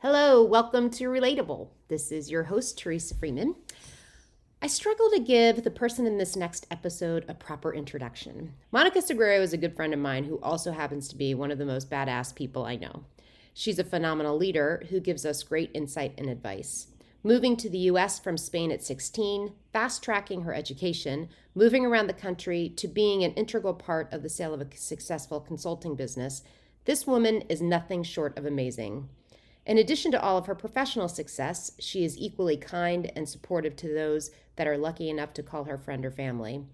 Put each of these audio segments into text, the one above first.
Hello, welcome to Relatable. This is your host, Teresa Freeman. I struggle to give the person in this next episode a proper introduction. Monica Sagredo is a good friend of mine who also happens to be one of the most badass people I know. She's a phenomenal leader who gives us great insight and advice. Moving to the US from Spain at 16, fast tracking her education, moving around the country to being an integral part of the sale of a successful consulting business, this woman is nothing short of amazing. In addition to all of her professional success, she is equally kind and supportive to those that are lucky enough to call her friend or family.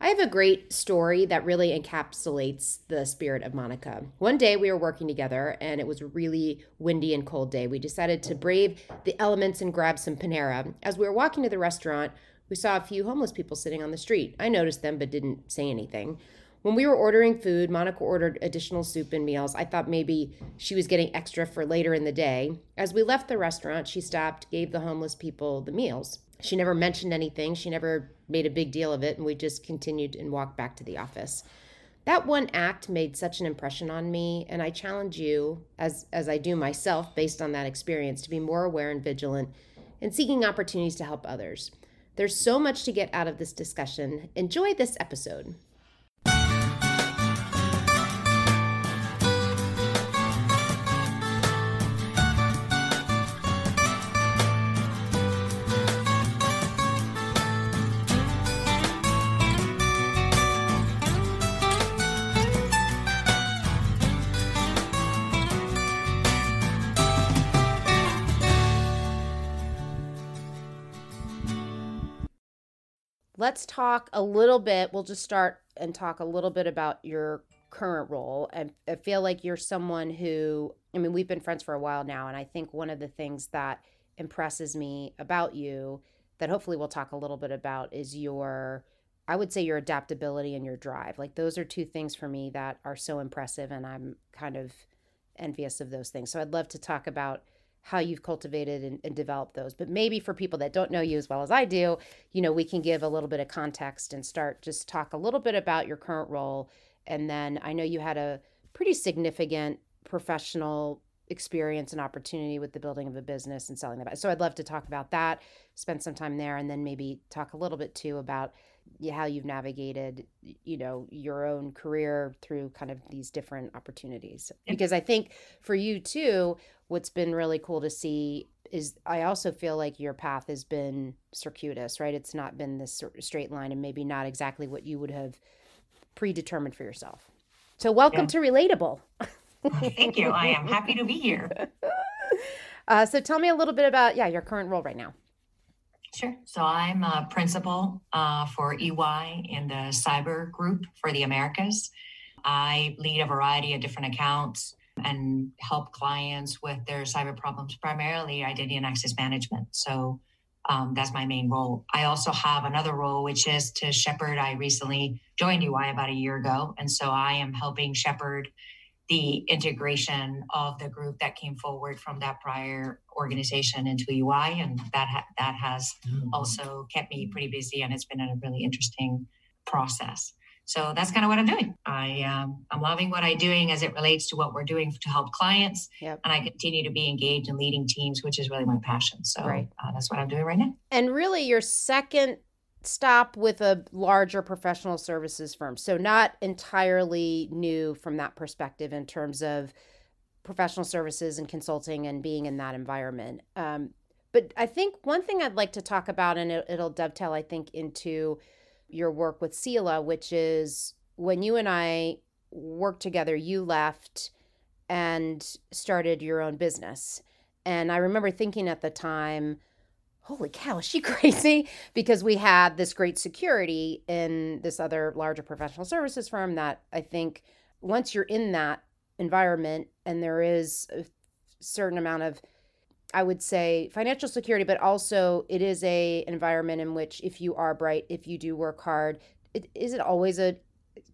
I have a great story that really encapsulates the spirit of Monica. One day we were working together and it was a really windy and cold day. We decided to brave the elements and grab some Panera. As we were walking to the restaurant, we saw a few homeless people sitting on the street. I noticed them but didn't say anything. When we were ordering food, Monica ordered additional soup and meals. I thought maybe she was getting extra for later in the day. As we left the restaurant, she stopped, gave the homeless people the meals. She never mentioned anything, she never made a big deal of it, and we just continued and walked back to the office. That one act made such an impression on me, and I challenge you, as, as I do myself based on that experience, to be more aware and vigilant and seeking opportunities to help others. There's so much to get out of this discussion. Enjoy this episode. Let's talk a little bit. We'll just start and talk a little bit about your current role. And I feel like you're someone who, I mean, we've been friends for a while now. And I think one of the things that impresses me about you that hopefully we'll talk a little bit about is your, I would say, your adaptability and your drive. Like, those are two things for me that are so impressive. And I'm kind of envious of those things. So I'd love to talk about how you've cultivated and, and, developed those. But maybe for people that don't know you as well as I do, you know, we can give a little bit of context and start just talk a little bit about your current role. And then I know you had a pretty significant professional experience and opportunity with the building of a business and selling that. So I'd love to talk about that, spend some time there, and then maybe talk a little bit too about how you've navigated you know your own career through kind of these different opportunities. Because i think for you too what's been really cool to see is i also feel like your path has been circuitous right? It's not been this straight line and maybe not exactly what you would have predetermined for yourself. So welcome yeah. to relatable. Thank you. I am happy to be here. Uh, so tell me a little bit about yeah your current role right now Sure. So I'm a principal uh, for EY in the cyber group for the Americas. I lead a variety of different accounts and help clients with their cyber problems, primarily identity and access management. So um, that's my main role. I also have another role, which is to shepherd. I recently joined EY about a year ago. And so I am helping shepherd the integration of the group that came forward from that prior organization into EY, and that ha- that has mm-hmm. also kept me pretty busy, and it's been a really interesting process. So that's kind of what I'm doing. I um, I'm loving what I'm doing as it relates to what we're doing to help clients, yep. and I continue to be engaged in leading teams, which is really my passion. So right. uh, that's what I'm doing right now. And really, your second stop with a larger professional services firm. So, not entirely new from that perspective in terms of professional services and consulting and being in that environment. Um, but I think one thing I'd like to talk about, and it, will dovetail, I think, into your work with Sila, which is when you and I worked together, you left and started your own business. And I remember thinking at the time, holy cow, is she crazy? Because we had this great security in this other larger professional services firm that I think once you're in that environment and there is a certain amount of I would say financial security, but also it is a environment in which if you are bright, if you do work hard, it isn't always a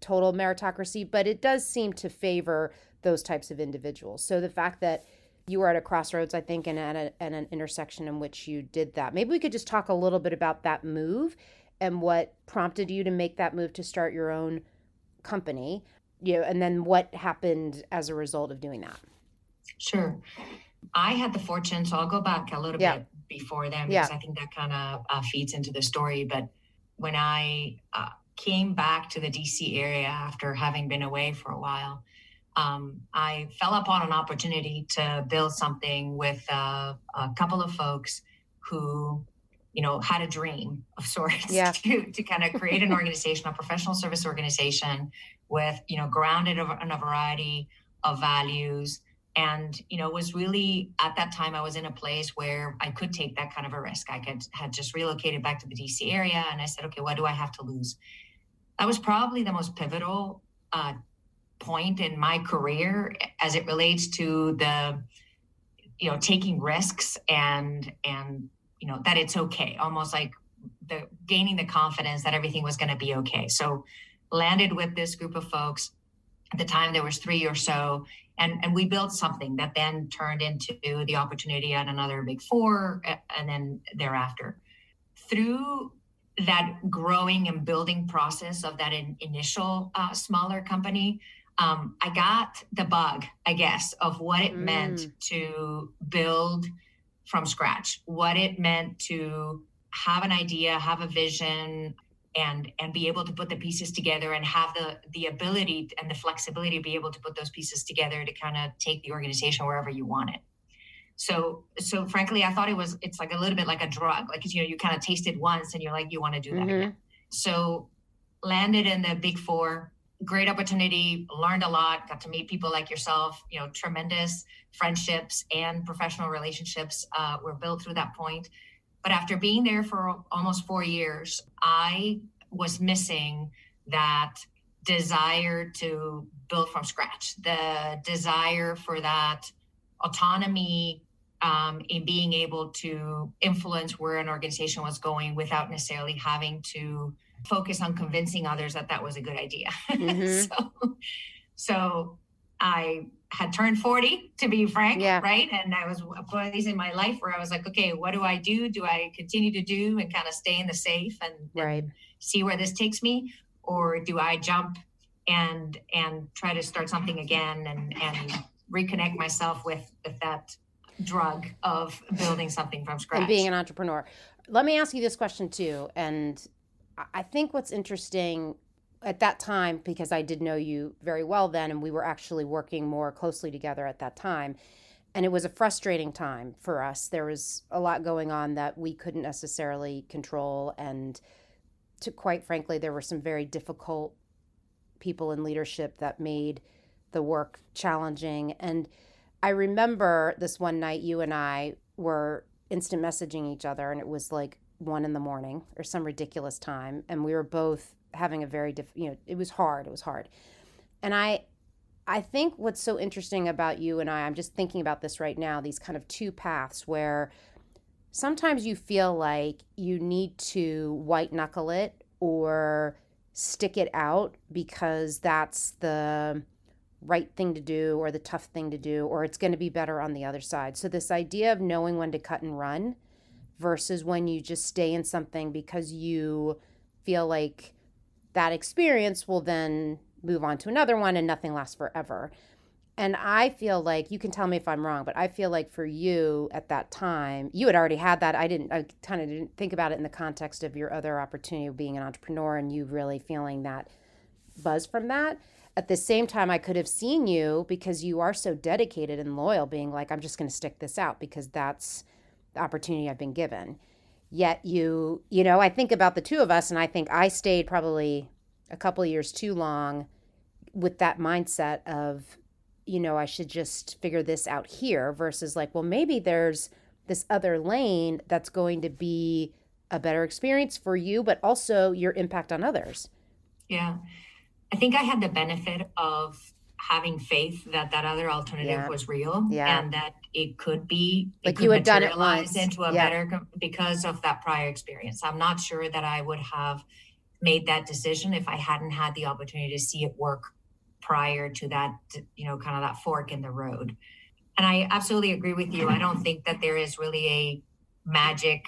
total meritocracy, but it does seem to favor those types of individuals. So the fact that you were at a crossroads, I think, and at, a, at an intersection in which you did that. Maybe we could just talk a little bit about that move and what prompted you to make that move to start your own company, you know, and then what happened as a result of doing that. Sure. I had the fortune, so I'll go back a little Yeah. bit before then Yeah. because I think that kind of uh, feeds into the story. But when I uh, came back to the DC area after having been away for a while, um, I fell upon an opportunity to build something with uh, a couple of folks who, you know, had a dream of sorts Yeah. to, to kind of create an organization, a professional service organization with, you know, grounded in a variety of values. And, you know, was really at that time I was in a place where I could take that kind of a risk. I could had just relocated back to the DC area and I said, okay, what do I have to lose? That was probably the most pivotal uh, point in my career as it relates to the you know taking risks and and you know that it's okay almost like the gaining the confidence that everything was going to be okay. So landed with this group of folks at the time there was three or so and and we built something that then turned into the opportunity at another big four and then thereafter. Through that growing and building process of that in, initial uh, smaller company um, I got the bug, I guess, of what it mm. meant to build from scratch, what it meant to have an idea, have a vision, and and be able to put the pieces together and have the the ability and the flexibility to be able to put those pieces together to kind of take the organization wherever you want it. So so frankly, I thought it was it's like a little bit like a drug, like you know you kind of taste it once and you're like you want to do that mm-hmm. again. So landed in the big four great opportunity learned a lot got to meet people like yourself you know tremendous friendships and professional relationships uh, were built through that point. But after being there for almost four years i was missing that desire to build from scratch the desire for that autonomy um, in being able to influence where an organization was going without necessarily having to focus on convincing others that that was a good idea. Mm-hmm. so, so I had turned 40 to be frank, yeah. right? And I was a place in my life where I was like, okay, what do I do? Do I continue to do and kind of stay in the safe and, right. and see where this takes me? Or do I jump and and try to start something again and and reconnect myself with with that drug of building something from scratch and being an entrepreneur. Let me ask you this question too, and I think what's interesting at that time, because I did know you very well then, and we were actually working more closely together at that time. And it was a frustrating time for us. There was a lot going on that we couldn't necessarily control. And to quite frankly, there were some very difficult people in leadership that made the work challenging. And I remember this one night you and I were instant messaging each other, and it was like one in the morning or some ridiculous time and we were both having a very diff you know it was hard it was hard. And i i think what's so interesting about you and i i'm just thinking about this right now these kind of two paths where sometimes you feel like you need to white knuckle it or stick it out because that's the right thing to do or the tough thing to do or it's going to be better on the other side. So this idea of knowing when to cut and run versus when you just stay in something because you feel like that experience will then move on to another one and nothing lasts forever. And I feel like you can tell me if I'm wrong, but I feel like for you at that time, you had already had that. I didn't, I kind of didn't think about it in the context of your other opportunity of being an entrepreneur and you really feeling that buzz from that. At the same time, I could have seen you because you are so dedicated and loyal, being like, I'm just going to stick this out because that's opportunity I've been given. Yet you, you know, I think about the two of us and I think I stayed probably a couple years too long with that mindset of, you know, I should just figure this out here versus like, well, maybe there's this other lane that's going to be a better experience for you, but also your impact on others. Yeah. I think I had the benefit of having faith that that other alternative yeah. was real yeah. and that it could be like it you had done it once into a yeah. better because of that prior experience i'm not sure that i would have made that decision if i hadn't had the opportunity to see it work prior to that you know kind of that fork in the road and i absolutely agree with you i don't think that there is really a magic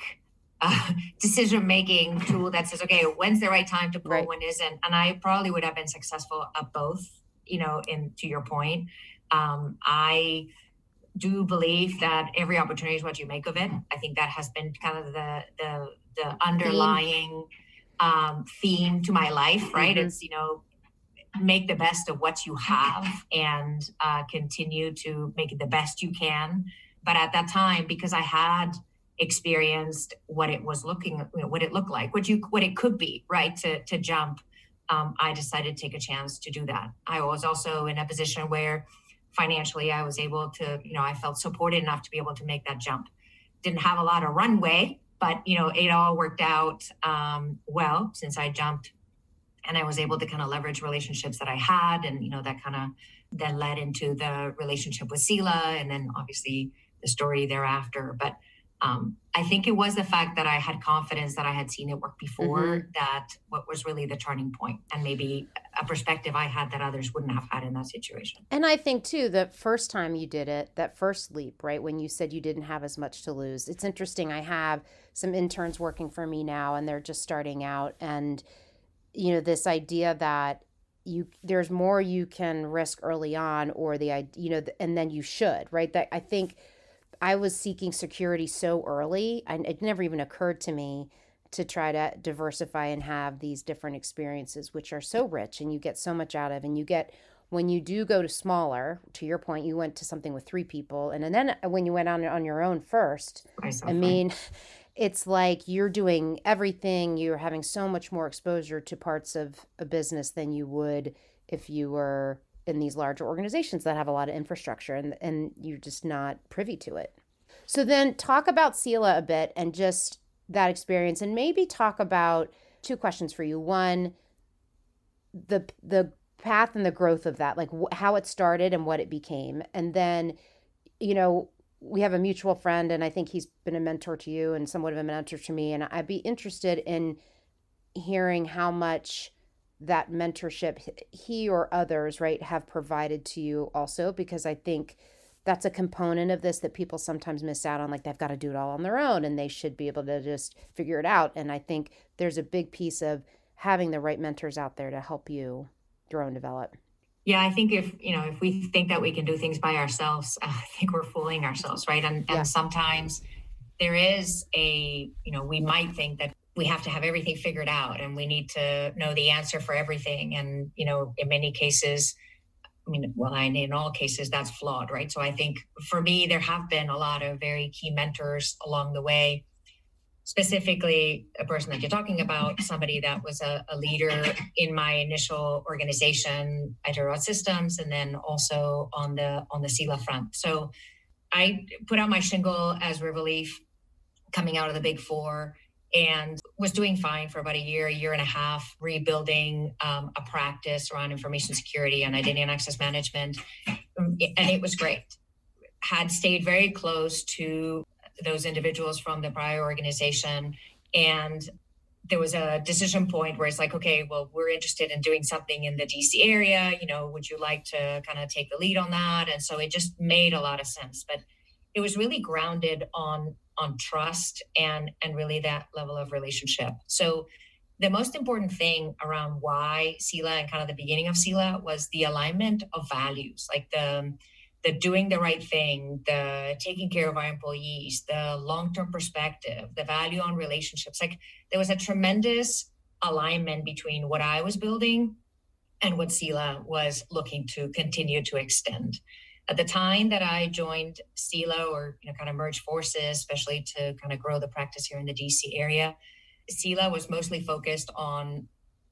uh, decision making tool that says okay when's the right time to pull right. when isn't and i probably would have been successful at both you know, in to your point, um, I do believe that every opportunity is what you make of it. I think that has been kind of the the the underlying um, theme to my life, right? Mm-hmm. It's you know make the best of what you have and uh, continue to make it the best you can. But at that time, because I had experienced what it was looking, you know, what it looked like, what you what it could be, right? To to jump, um, I decided to take a chance to do that. I was also in a position where financially I was able to, you know, I felt supported enough to be able to make that jump. Didn't have a lot of runway, but you know, it all worked out um, well since I jumped and I was able to kind of leverage relationships that I had, and you know that kind of then led into the relationship with Sila, and then obviously the story thereafter. But um, I think it was the fact that I had confidence that I had seen it work before mm-hmm. that what was really the turning point, and maybe a perspective I had that others wouldn't have had in that situation. And I think too, the first time you did it, that first leap, right, when you said you didn't have as much to lose. It's interesting. I have some interns working for me now, and they're just starting out, and you know this idea that you there's more you can risk early on or the you know and then you should right that i think i was seeking security so early and it never even occurred to me to try to diversify and have these different experiences which are so rich and you get so much out of and you get when you do go to smaller to your point you went to something with three people and, and then uh, when you went on on your own first i, I mean it's like you're doing everything you're having so much more exposure to parts of a business than you would if you were in these larger organizations that have a lot of infrastructure and and you're just not privy to it. So then talk about Sila a bit and just that experience and maybe talk about two questions for you. One the the path and the growth of that like wh- how it started and what it became. And then you know we have a mutual friend and I think he's been a mentor to you and somewhat of a mentor to me. And I'd be interested in hearing how much that mentorship he or others right have provided to you also because I think that's a component of this that people sometimes miss out on like they've got to do it all on their own and they should be able to just figure it out and I think there's a big piece of having the right mentors out there to help you grow and develop. Yeah, I think if you know if we think that we can do things by ourselves, I think we're fooling ourselves, right? And yeah. and sometimes there is a you know we might think that we have to have everything figured out and we need to know the answer for everything, and you know in many cases. I mean, well, I in all cases that's flawed, right? So I think for me, there have been a lot of very key mentors along the way specifically a person that you're talking about, somebody that was a, a leader in my initial organization, Iditarod Systems, and then also on the on the Sila front. So I put out my shingle as River Leaf coming out of the big four and was doing fine for about a year, a year and a half, rebuilding um, a practice around information security and identity and access management. And it was great. Had stayed very close to those individuals from the prior organization. And there was a decision point where it's like, okay, well, we're interested in doing something in the DC area. You know, would you like to kind of take the lead on that? And so it just made a lot of sense. But it was really grounded on on trust and and really that level of relationship. So the most important thing around why Sila and kind of the beginning of Sila was the alignment of values, like the um, the doing the right thing, the taking care of our employees, the long term perspective, the value on relationships. Like there was a tremendous alignment between what I was building and what Sila was looking to continue to extend. At the time that I joined Sila or you know kind of merged forces, especially to kind of grow the practice here in the DC area, Sila was mostly focused on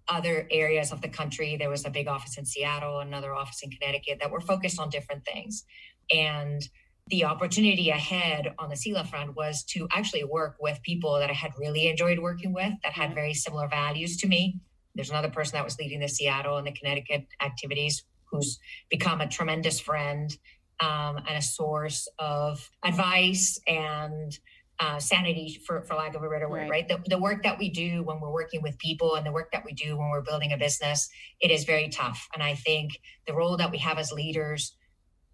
other areas of the country. There was a big office in Seattle, another office in Connecticut that were focused on different things. And the opportunity ahead on the Sila front was to actually work with people that I had really enjoyed working with that had mm-hmm. very similar values to me. There's another person that was leading the Seattle and the Connecticut activities who's become a tremendous friend um, and a source of advice and uh, sanity for, for lack of a better word right, right? The, the work that we do when we're working with people and the work that we do when we're building a business it is very tough and i think the role that we have as leaders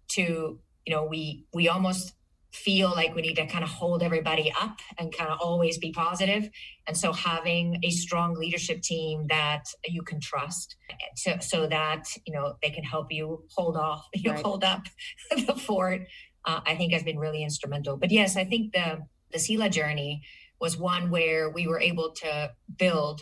to you know we we almost feel like we need to kind of hold everybody up and kind of always be positive and so having a strong leadership team that you can trust so, so that you know they can help you hold off you right. hold up the fort uh, I think has been really instrumental. But yes, I think the the Sila journey was one where we were able to build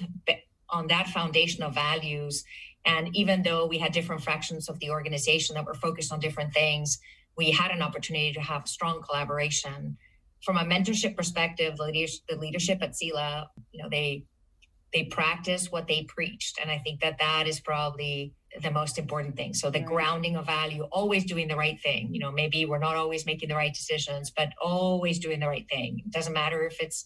on that foundation of values. And even though we had different fractions of the organization that were focused on different things, we had an opportunity to have strong collaboration. From a mentorship perspective, the leadership at Sila, you know, they they practice what they preached, and I think that that is probably the most important thing. So the right. grounding of value, always doing the right thing. You know, maybe we're not always making the right decisions, but always doing the right thing. It doesn't matter if it's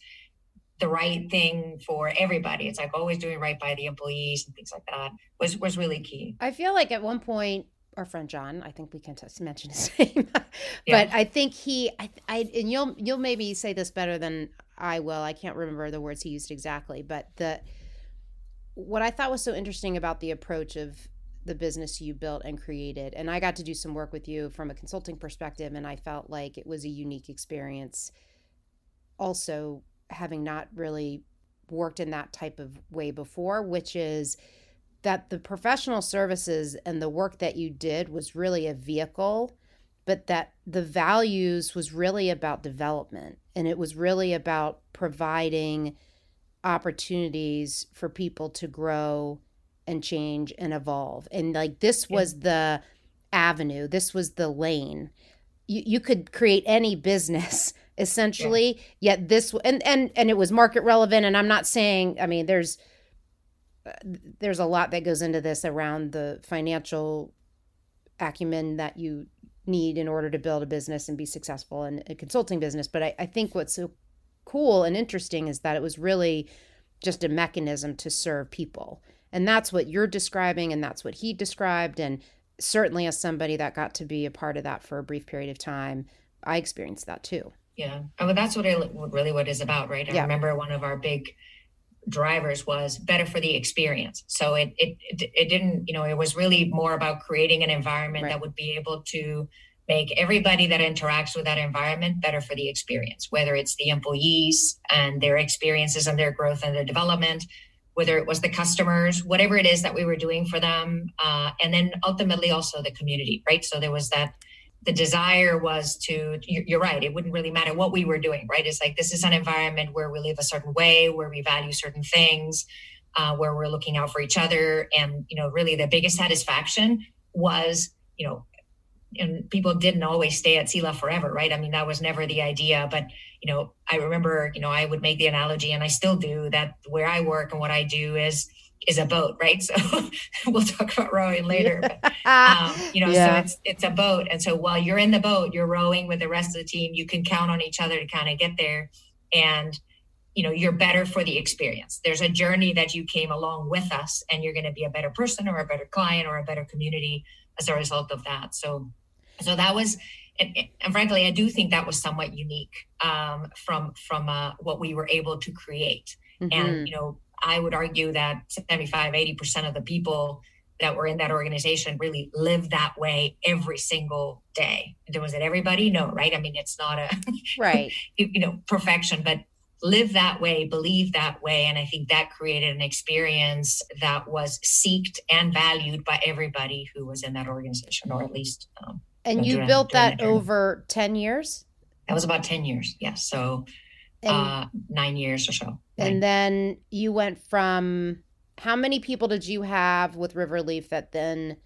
the right thing for everybody. It's like always doing right by the employees and things like that was was really key. I feel like at one point our friend John, I think we can just mention his name, but yeah. I think he, I, I, and you'll you'll maybe say this better than I will. I can't remember the words he used exactly, but the what I thought was so interesting about the approach of the business you built and created. And I got to do some work with you from a consulting perspective, and I felt like it was a unique experience. Also, having not really worked in that type of way before, which is that the professional services and the work that you did was really a vehicle, but that the values was really about development and it was really about providing opportunities for people to grow and change and evolve. And like this was the avenue, this was the lane. You, you could create any business essentially, yeah. yet this and and and it was market relevant and I'm not saying I mean there's there's a lot that goes into this around the financial acumen that you need in order to build a business and be successful in a consulting business. But I, I think what's so cool and interesting is that it was really just a mechanism to serve people. And that's what you're describing, and that's what he described. And certainly, as somebody that got to be a part of that for a brief period of time, I experienced that too. Yeah. Oh, I mean, that's what it really what is about, right? I yeah. remember one of our big drivers was better for the experience. So it, it, it didn't, you know, it was really more about creating an environment right. that would be able to make everybody that interacts with that environment better for the experience, whether it's the employees and their experiences and their growth and their development, whether it was the customers, whatever it is that we were doing for them, uh, and then ultimately also the community, right? So there was that. The desire was to, you're right, it wouldn't really matter what we were doing, right? It's like this is an environment where we live a certain way, where we value certain things, uh, where we're looking out for each other. And, you know, really the biggest satisfaction was, you know, and people didn't always stay at Sila forever, right? I mean, that was never the idea. But, you know, I remember, you know, I would make the analogy and I still do that where I work and what I do is is a boat, right? So we'll talk about rowing later. But, um, you know, yeah. so it's it's a boat. And so while you're in the boat, you're rowing with the rest of the team, you can count on each other to kind of get there. And you know you're better for the experience there's a journey that you came along with us and you're going to be a better person or a better client or a better community as a result of that so so that was, and, and frankly, I do think that was somewhat unique um, from from uh, what we were able to create. Mm-hmm. And you know, I would argue that 75, 80 percent of the people that were in that organization really live that way every single day. Was it everybody? No, right? I mean, it's not a right, you know, perfection, but live that way, believe that way. And I think that created an experience that was seeked and valued by everybody who was in that organization, or at least um, and you built that over 10 years? That was about 10 years. Yes. So and, uh, nine years or so. Nine. And then you went from how many people did you have with Riverleaf that then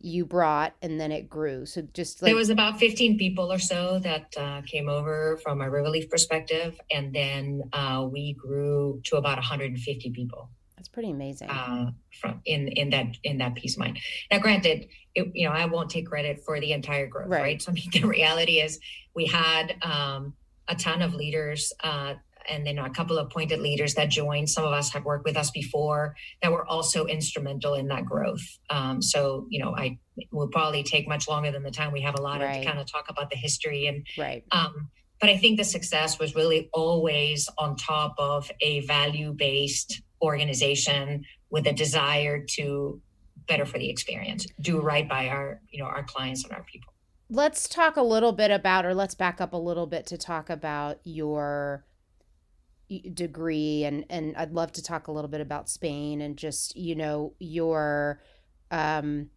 you brought and then it grew? So just like there was about 15 people or so that uh, came over from a Riverleaf perspective. And then uh, we grew to about 150 people. That's pretty amazing. Uh, from in in that in that piece of mind. Now, granted, it, you know I won't take credit for the entire growth, right? right? So I mean, the reality is we had um, a ton of leaders. Uh, and then a couple of appointed leaders that joined. Some of us have worked with us before that were also instrumental in that growth. Um, so, you know, I will probably take much longer than the time we have allotted right. to kind of talk about the history and right. Um, but I think the success was really always on top of a value based organization with a desire to better for the experience, do right by our, you know, our clients and our people. Let's talk a little bit about, or let's back up a little bit to talk about your degree and and I'd love to talk a little bit about Spain and just you know your um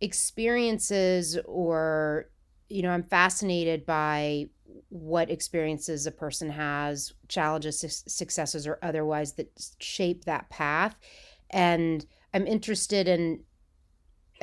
experiences or you know, I'm fascinated by what experiences a person has, challenges, successes, or otherwise that shape that path. And I'm interested in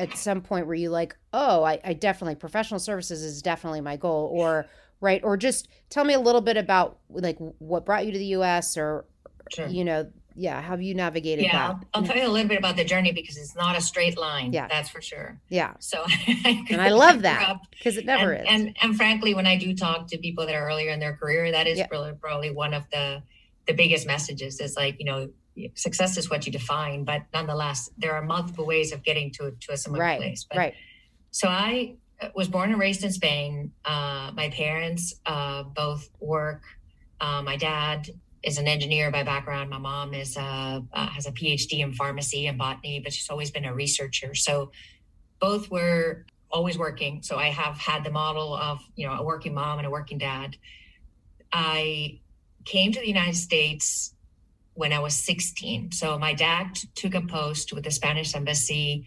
at some point where you like, oh, I, I definitely professional services is definitely my goal, or right, or just tell me a little bit about like what brought you to the U.S. or sure. you know yeah how have you navigated yeah that? I'll, tell you a little bit about the journey because it's not a straight line yeah that's for sure yeah so and i love that because it never and, is and and frankly when i do talk to people that are earlier in their career that is yeah. really probably one of the the biggest messages is like you know success is what you define but nonetheless there are multiple ways of getting to to a similar right, place but, right so i uh, was born and raised in spain uh, my parents uh, both work uh, my dad is an engineer by background. My mom is uh, uh, has a PhD in pharmacy and botany, but she's always been a researcher. So both were always working. So I have had the model of you know a working mom and a working dad. I came to the United States when I was 16. So my dad took a post with the Spanish embassy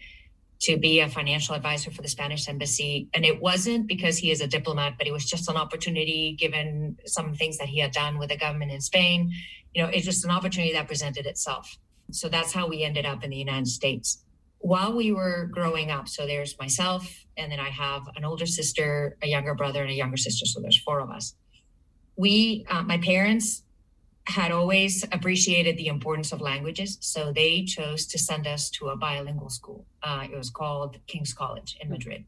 to be a financial advisor for the Spanish embassy. And it wasn't because he is a diplomat, but it was just an opportunity given some things that he had done with the government in Spain. You know, it's just an opportunity that presented itself. So that's how we ended up in the United States. While we were growing up, so there's myself, and then I have an older sister, a younger brother, and a younger sister. So there's four of us. We, uh, my parents had always appreciated the importance of languages, so they chose to send us to a bilingual school. Uh, it was called King's College in Madrid.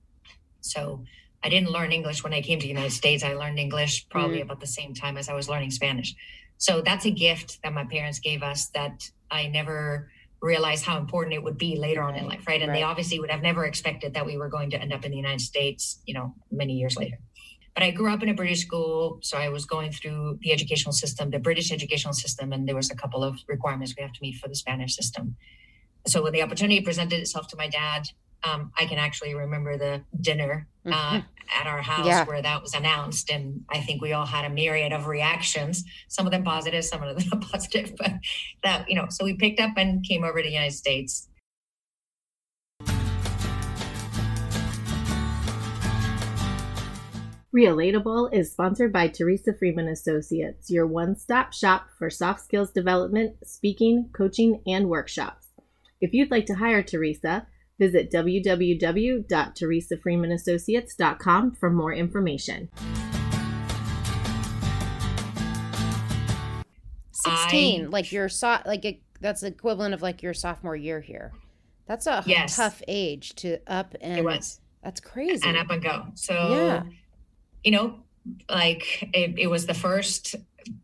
So I didn't learn English when I came to the United States. I learned English probably mm. about the same time as I was learning Spanish. So that's a gift that my parents gave us that I never realized how important it would be later on in life, right? And right. they obviously would have never expected that we were going to end up in the United States, you know, many years later. But I grew up in a British school, so I was going through the educational system, the British educational system, and there was a couple of requirements we have to meet for the Spanish system. So when the opportunity presented itself to my dad, um, I can actually remember the dinner uh, mm-hmm. at our house yeah. where that was announced, and I think we all had a myriad of reactions. Some of them positive, some of them not positive, but that you know. So we picked up and came over to the United States. Relatable is sponsored by Teresa Freeman Associates, your one stop shop for soft skills development, speaking, coaching, and workshops. If you'd like to hire Teresa, visit www.teresafreemanassociates.com for more information. 16, I, like your so, like a, that's the equivalent of like your sophomore year here. That's a yes. tough age to up and it was. That's crazy. And up and go. So yeah you know, like it, it was the first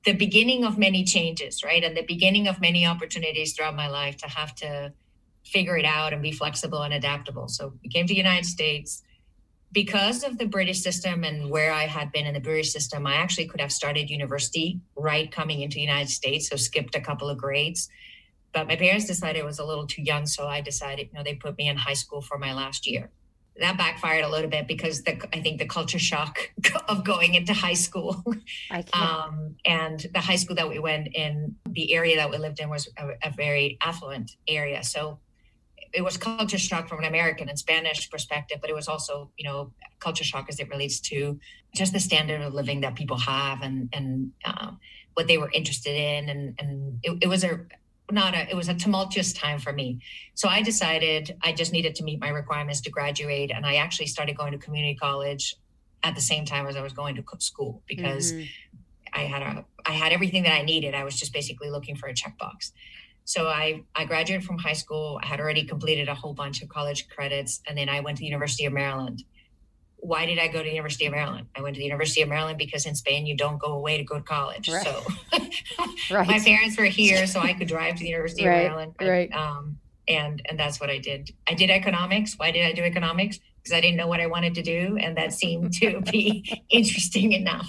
the beginning of many changes, right? And the beginning of many opportunities throughout my life to have to figure it out and be flexible and adaptable. So we came to the United States because of the British system and where I had been in the British system. I actually could have started university right coming into the United States, so skipped a couple of grades. But my parents decided it was a little too young, so I decided, you know, they put me in high school for my last year that backfired a little bit because the I think the culture shock of going into high school, um, and the high school that we went in, the area that we lived in was a, a, very affluent area, so it was culture shock from an American and Spanish perspective, but it was also you know culture shock as it relates to just the standard of living that people have and and uh, what they were interested in, and and it, it was a not a it was a tumultuous time for me. So i decided i just needed to meet my requirements to graduate and i actually started going to community college at the same time as i was going to school because mm-hmm. i had a i had everything that i needed. I was just basically looking for a checkbox. So i i graduated from high school. I had already completed a whole bunch of college credits and then i went to the university of maryland why did I go to the University of Maryland? I went to the University of Maryland because in Spain you don't go away to go to college. Right. So right. my parents were here, so I could drive to the University right. of Maryland. But, right. Um, and and that's what I did. I did economics. Why did I do economics? Because I didn't know what I wanted to do, and that seemed to be interesting enough.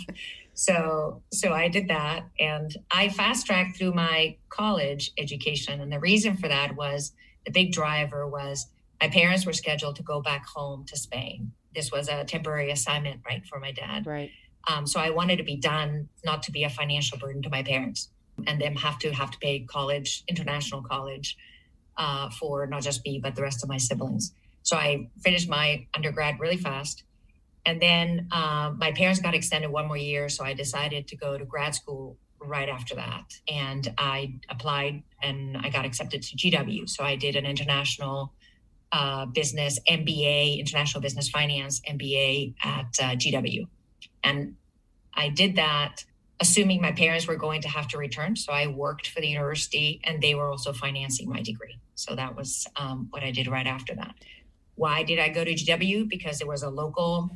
So so I did that, and I fast tracked through my college education. And the reason for that was the big driver was my parents were scheduled to go back home to Spain this was a temporary assignment, right, for my dad. Right. Um, so I wanted to be done, not to be a financial burden to my parents, and them have to have to pay college, international college, uh, for not just me but the rest of my siblings. So I finished my undergrad really fast, And then uh, my parents got extended one more year, so I decided to go to grad school right after that. And I applied and I got accepted to GW. So I did an international uh, business MBA, international business finance MBA at uh, GW. And I did that assuming my parents were going to have to return. So I worked for the university and they were also financing my degree. So that was um, what I did right after that. Why did I go to GW? Because it was a local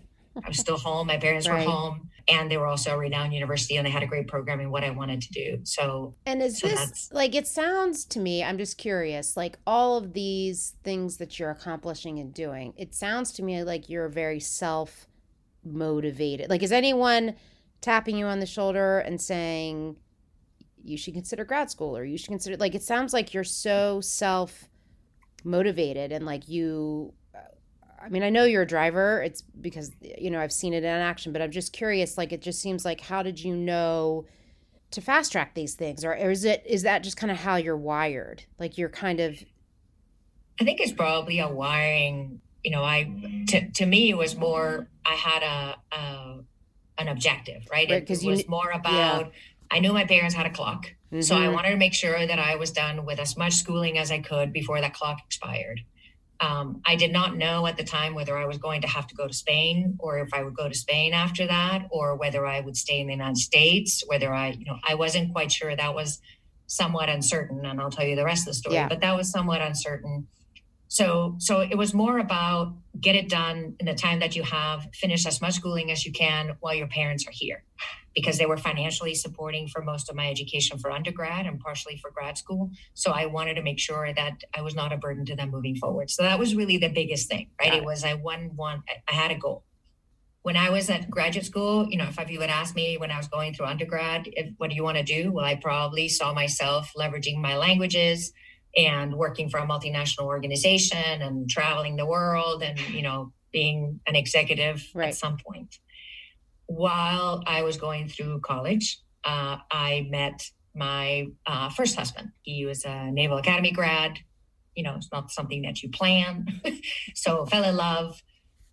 I was still home. My parents right. were home, and they were also a renowned university, and they had a great program in what I wanted to do. So, and is so this like it sounds to me? I'm just curious. Like all of these things that you're accomplishing and doing, it sounds to me like you're very self motivated. Like, is anyone tapping you on the shoulder and saying you should consider grad school or you should consider like it sounds like you're so self motivated and like you I mean, I know you're a driver. It's because you know I've seen it in action, but I'm just curious. Like, it just seems like, how did you know to fast track these things, or, or is it is that just kind of how you're wired? Like, you're kind of. I think it's probably a wiring. You know, I to to me it was more. I had a, a an objective, right? right it, it was more about. Yeah. I knew my parents had a clock, mm-hmm. so I mm-hmm. wanted to make sure that I was done with as much schooling as I could before that clock expired. Um, I did not know at the time whether I was going to have to go to Spain or if I would go to Spain after that or whether I would stay in the United States, whether I, you know, I wasn't quite sure. That was somewhat uncertain. And I'll tell you the rest of the story, yeah. but that was somewhat uncertain. So, so it was more about get it done in the time that you have, finish as much schooling as you can while your parents are here because they were financially supporting for most of my education for undergrad and partially for grad school. So I wanted to make sure that I was not a burden to them moving forward. So that was really the biggest thing, right? It. it was I one one I had a goal. When I was at graduate school, you know, if you had asked me when I was going through undergrad, if, what do you want to do? Well, I probably saw myself leveraging my languages and working for a multinational organization and traveling the world and, you know, being an executive right. at some point while I was going through college, uh, I met my uh, first husband. He was a Naval Academy grad. You know, it's not something that you plan. so fell in love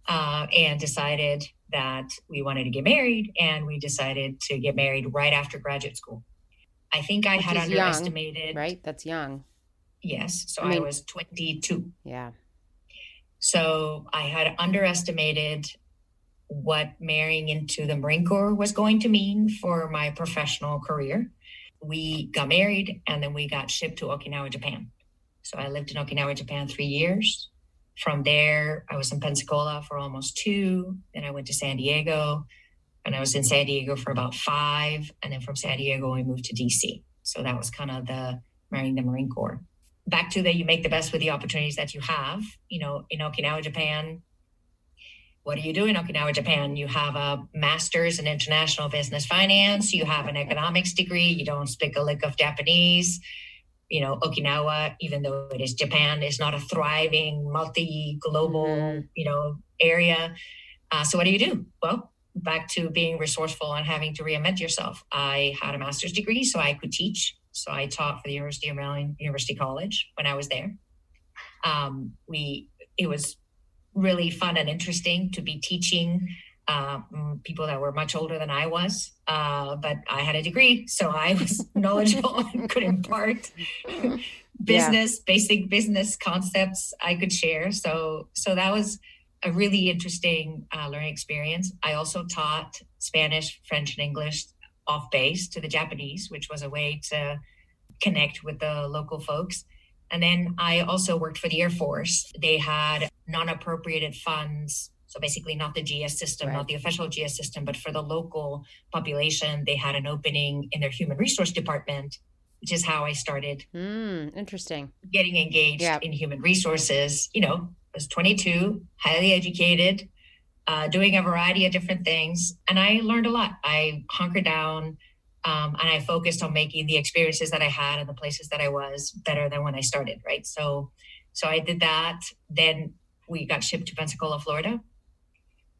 uh, and decided that we wanted to get married, and we decided to get married right after graduate school. I think I Which had underestimated. Young, right, that's young. Yes, so I, mean, I was twenty-two. Yeah. So I had underestimated what marrying into the Marine Corps was going to mean for my professional career. We got married and then we got shipped to Okinawa, Japan. So I lived in Okinawa, Japan three years. From there, I was in Pensacola for almost two. Then I went to San Diego and I was in San Diego for about five. And then from San Diego, we moved to DC. So that was kind of the marrying the Marine Corps. Back to that, you make the best with the opportunities that you have. You know, in Okinawa, Japan, what do you do in Okinawa, Japan? You have a master's in international business finance, you have an economics degree, you don't speak a lick of Japanese. You know, Okinawa, even though it is Japan, is not a thriving, multi global, mm-hmm. you know, area. Uh, so, what do you do? Well, back to being resourceful and having to reinvent yourself. I had a master's degree, so I could teach. So, I taught for the University of Maryland University College when I was there. Um, we, it was really fun and interesting to be teaching uh, people that were much older than I was. Uh, but I had a degree, so I was knowledgeable and could impart business, yeah. basic business concepts I could share. So, so that was a really interesting uh, learning experience. I also taught Spanish, French, and English off base to the Japanese, which was a way to connect with the local folks. And then I also worked for the Air Force. They had non appropriated funds. So basically, not the GS system, right. not the official GS system, but for the local population, they had an opening in their human resource department, which is how I started. Mm, interesting. Getting engaged yeah. in human resources. You know, I was 22, highly educated, uh, doing a variety of different things. And I learned a lot. I hunkered down um, and I focused on making the experiences that I had and the places that I was better than when I started. Right. So, so I did that. Then we got shipped to Pensacola, Florida.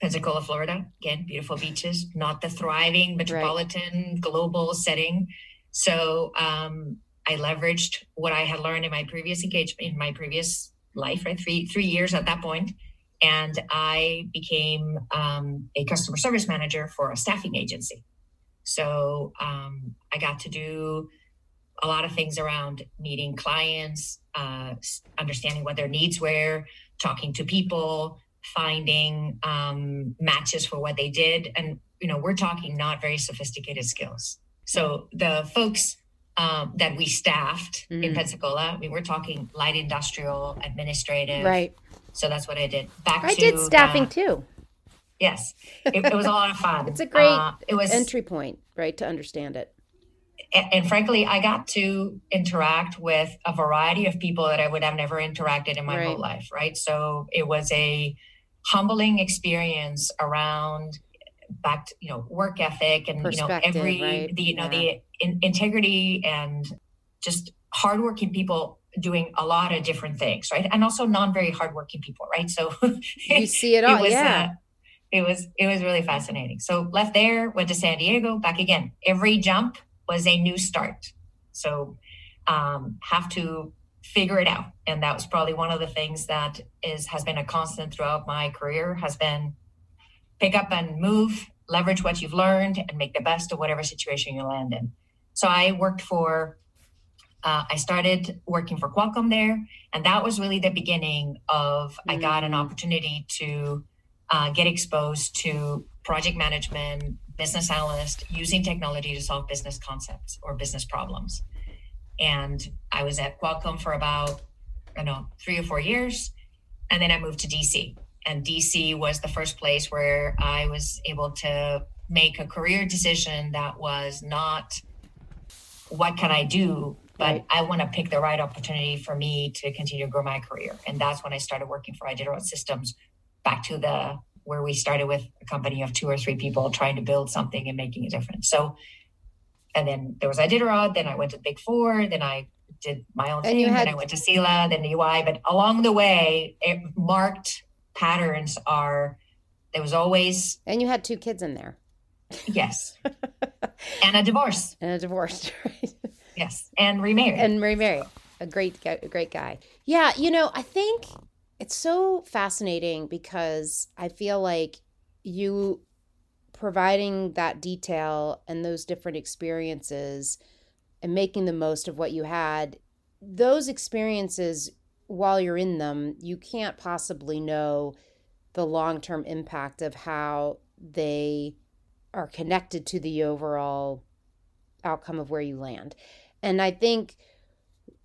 Pensacola, Florida, again, beautiful beaches, not the thriving metropolitan right. global setting. So um, I leveraged what I had learned in my previous engagement, in my previous life, right? Three three years at that point, and I became um, a customer service manager for a staffing agency. So um, I got to do a lot of things around meeting clients, uh, understanding what their needs were, talking to people, finding um, matches for what they did. And, you know, we're talking not very sophisticated skills. So the folks um, that we staffed mm. in Pensacola, I mean, we're talking light industrial, administrative. Right. So that's what I did. Back I to, did staffing uh, too. Yes. It, it, was a lot of fun. it's a great uh, it was, entry point, right, to understand it. And, and, frankly, I got to interact with a variety of people that I would have never interacted in my right. whole life, right? So it was a humbling experience around back to, you know work ethic and you know every right? the you know yeah. the in, integrity and just hardworking people doing a lot of different things right and also non very hardworking people right so you see it all it was, yeah uh, it was it was really fascinating so left there went to san diego back again every jump was a new start so um have to figure it out and that was probably one of the things that is has been a constant throughout my career has been pick up and move leverage what you've learned and make the best of whatever situation you land in so i worked for uh, i started working for qualcomm there and that was really the beginning of mm-hmm. i got an mm. opportunity to uh, get exposed to project management business analyst using technology to solve business concepts or business problems and I was at Qualcomm for about, I don't know, three or four years. And then I moved to DC. And DC was the first place where I was able to make a career decision that was not what can I do, but right. I want to pick the right opportunity for me to continue to grow my career. And that's when I started working for Iditarod Systems back to the where we started with a company of two or three people trying to build something and making a difference. So and then there was Iditarod. Then I went to Big Four. Then I did my own and thing. Had... Then I went to Sila, then the UI. But along the way, it marked patterns are there was always. And you had two kids in there. Yes. and a divorce. And a divorce. Right? Yes. And remarried. And remarried. A great, a great guy. Yeah. You know, I think it's so fascinating because I feel like you providing that detail and those different experiences and making the most of what you had, those experiences, while you're in them, you can't possibly know the long term impact of how they are connected to the overall outcome of where you land. And I think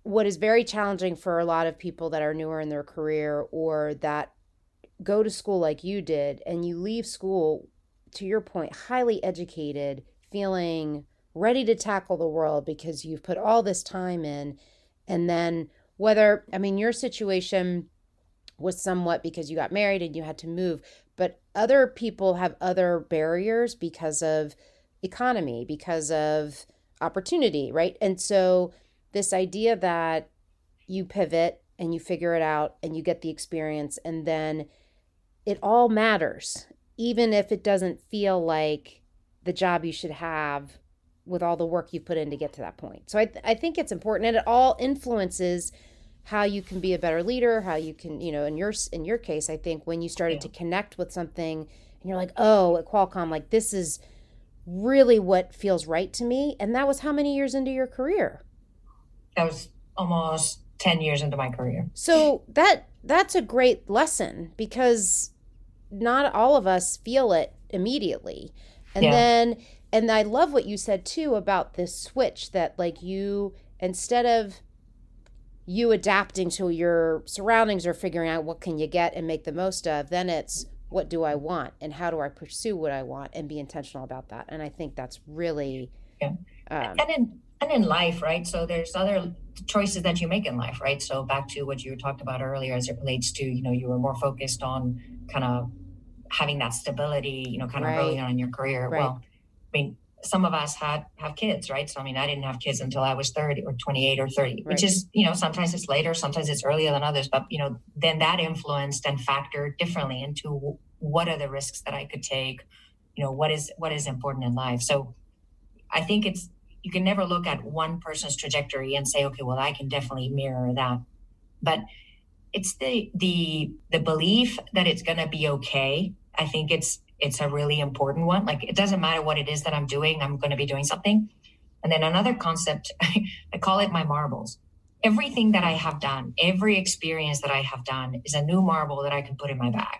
what is very challenging for a lot of people that are newer in their career or that go to school like you did and you leave school to your point, highly educated, feeling ready to tackle the world because you've put all this time in. And then, whether, I mean, your situation was somewhat because you got married and you had to move, but other people have other barriers because of economy, because of opportunity, right? And so, this idea that you pivot and you figure it out and you get the experience and then it all matters even if it doesn't feel like the job you should have with all the work you've put in to get to that point. So I, th- I think it's important and it all influences how you can be a better leader, how you can, you know, in your in your case, I think when you started yeah. to connect with something and you're like, "Oh, at Qualcomm like this is really what feels right to me." And that was how many years into your career? That was almost 10 years into my career. So that that's a great lesson because not all of us feel it immediately. And yeah. then and I love what you said too about this switch that like you instead of you adapting to your surroundings or figuring out what can you get and make the most of, then it's what do I want and how do I pursue what I want and be intentional about that. And I think that's really yeah. Um, and in and in life, right? So there's other choices that you make in life, right? So back to what you talked about earlier as it relates to, you know, you were more focused on kind of having that stability, you know, kind of right. early on in your career. Right. Well, I mean, some of us had have kids, right? So I mean, I didn't have kids until I was 30 or 28 or 30, right. which is, you know, sometimes it's later, sometimes it's earlier than others, but you know, then that influenced and factored differently into what are the risks that I could take, you know, what is what is important in life. So I think it's you can never look at one person's trajectory and say, okay, well, I can definitely mirror that. But it's the the the belief that it's going to be okay. I think it's it's a really important one. Like it doesn't matter what it is that i'm doing i'm going to be doing something. And then another concept i call it my marbles. Everything that i have done every experience that i have done is a new marble that i can put in my bag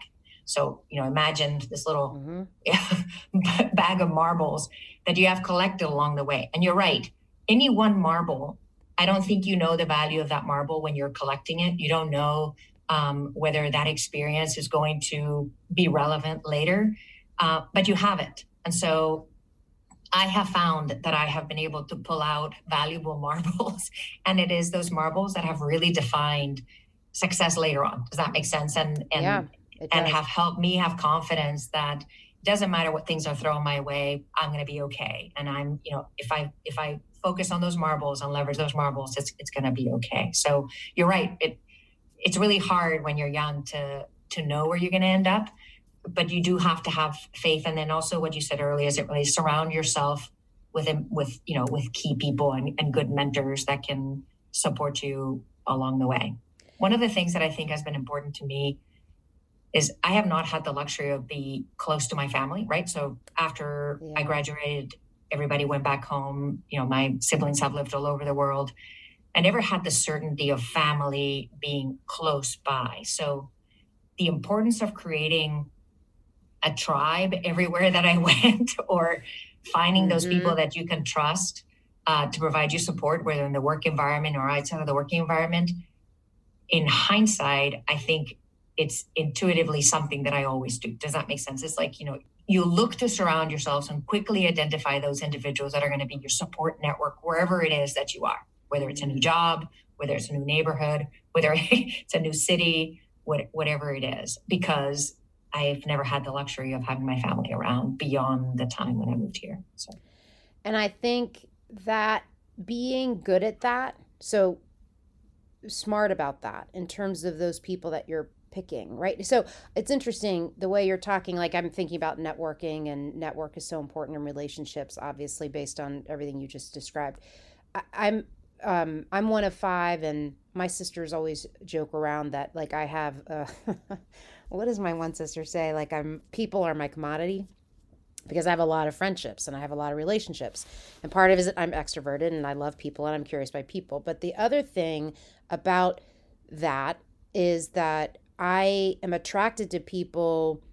so you know imagine this little mm-hmm. bag of marbles that you have collected along the way and you're right any one marble I don't think you know the value of that marble when you're collecting it. You don't know um, whether that experience is going to be relevant later, uh, but you have it. And so I have found that I have been able to pull out valuable marbles, and it is those marbles that have really defined success later on. Does that make sense? And and yeah, and have helped me have confidence that it doesn't matter what things are thrown my way, I'm going to be okay. And I'm, you know, if I if I focus on those marbles and leverage those marbles, it's it's going to be okay. So you're right. It it's really hard when you're young to to know where you're going to end up, but you do have to have faith. And then also what you said earlier is it really surround yourself with with you know with key people and, and good mentors that can support you along the way. One of the things that I think has been important to me is I have not had the luxury of be close to my family, right? So after yeah. I graduated everybody went back home. You know, my siblings have lived all over the world. I never had the certainty of family being close by. So the importance of creating a tribe everywhere that I went or finding mm-hmm. those people that you can trust uh, to provide you support, whether in the work environment or outside of the working environment. In hindsight, I think it's intuitively something that I always do. Does that make sense? It's like, you know, you look to surround yourselves and quickly identify those individuals that are going to be your support network wherever it is that you are, whether it's a new job, whether it's a new neighborhood, whether it's a new city, what, whatever it is, because I've never had the luxury of having my family around beyond the time when I moved here. So, and I think that being good at that, so smart about that in terms of those people that you're picking, right? So it's interesting the way you're talking. Like I'm thinking about networking, and network is so important in relationships, obviously, based on everything you just described. I, I'm um, I'm one of five, and my sisters always joke around that like I have. Uh, what does my one sister say? Like I'm people are my commodity because I have a lot of friendships and I have a lot of relationships. And part of it is I'm extroverted and I love people and I'm curious by people. But the other thing about that is that I am attracted to people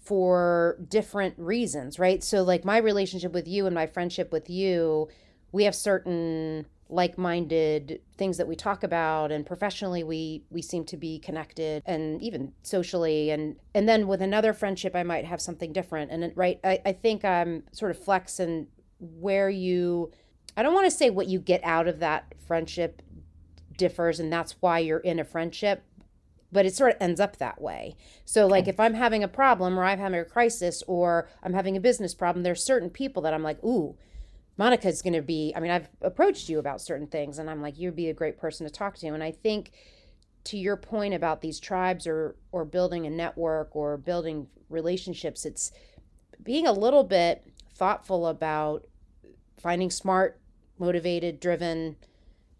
for different reasons, right? So, like my relationship with you and my friendship with you, we have certain like-minded things that we talk about and professionally we we seem to be connected and even socially and and then with another friendship i might have something different and right i, I think i'm sort of flex and where you i don't want to say what you get out of that friendship differs and that's why you're in a friendship but it sort of ends up that way. So, like, if I'm having a problem or I'm having a crisis or I'm having a business problem, there's certain people that I'm like, ooh, Monica's going to be. I mean, I've approached you about certain things, and I'm like, you'd be a great person to talk to. And I think to your point about these tribes or or building a network or building relationships, it's being a little bit thoughtful about finding smart, motivated, driven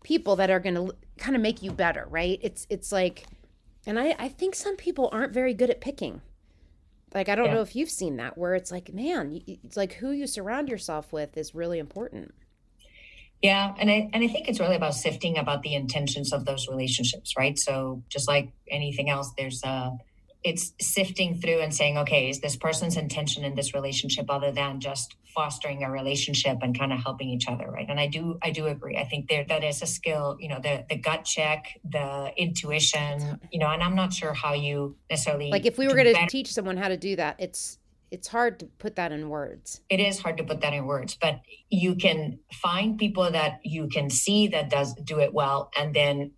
people that are going to kind of make you better, right? It's it's like and I, I think some people aren't very good at picking. Like, I don't yeah. know if you've seen that where it's like, man, it's like who you surround yourself with is really important. Yeah, and I and I think it's really about sifting about the intentions of those relationships, right? So just like anything else, there's a it's sifting through and saying, okay, is this person's intention in this relationship other than just fostering a relationship and kind of helping each other, right? And I do, I do agree. I think there that is a skill, you know, the the gut check, the intuition, you know, and I'm not sure how you necessarily like if we were going to teach someone how to do that, it's it's hard to put that in words. It is hard to put that in words, but you can find people that you can see that does do it well, and then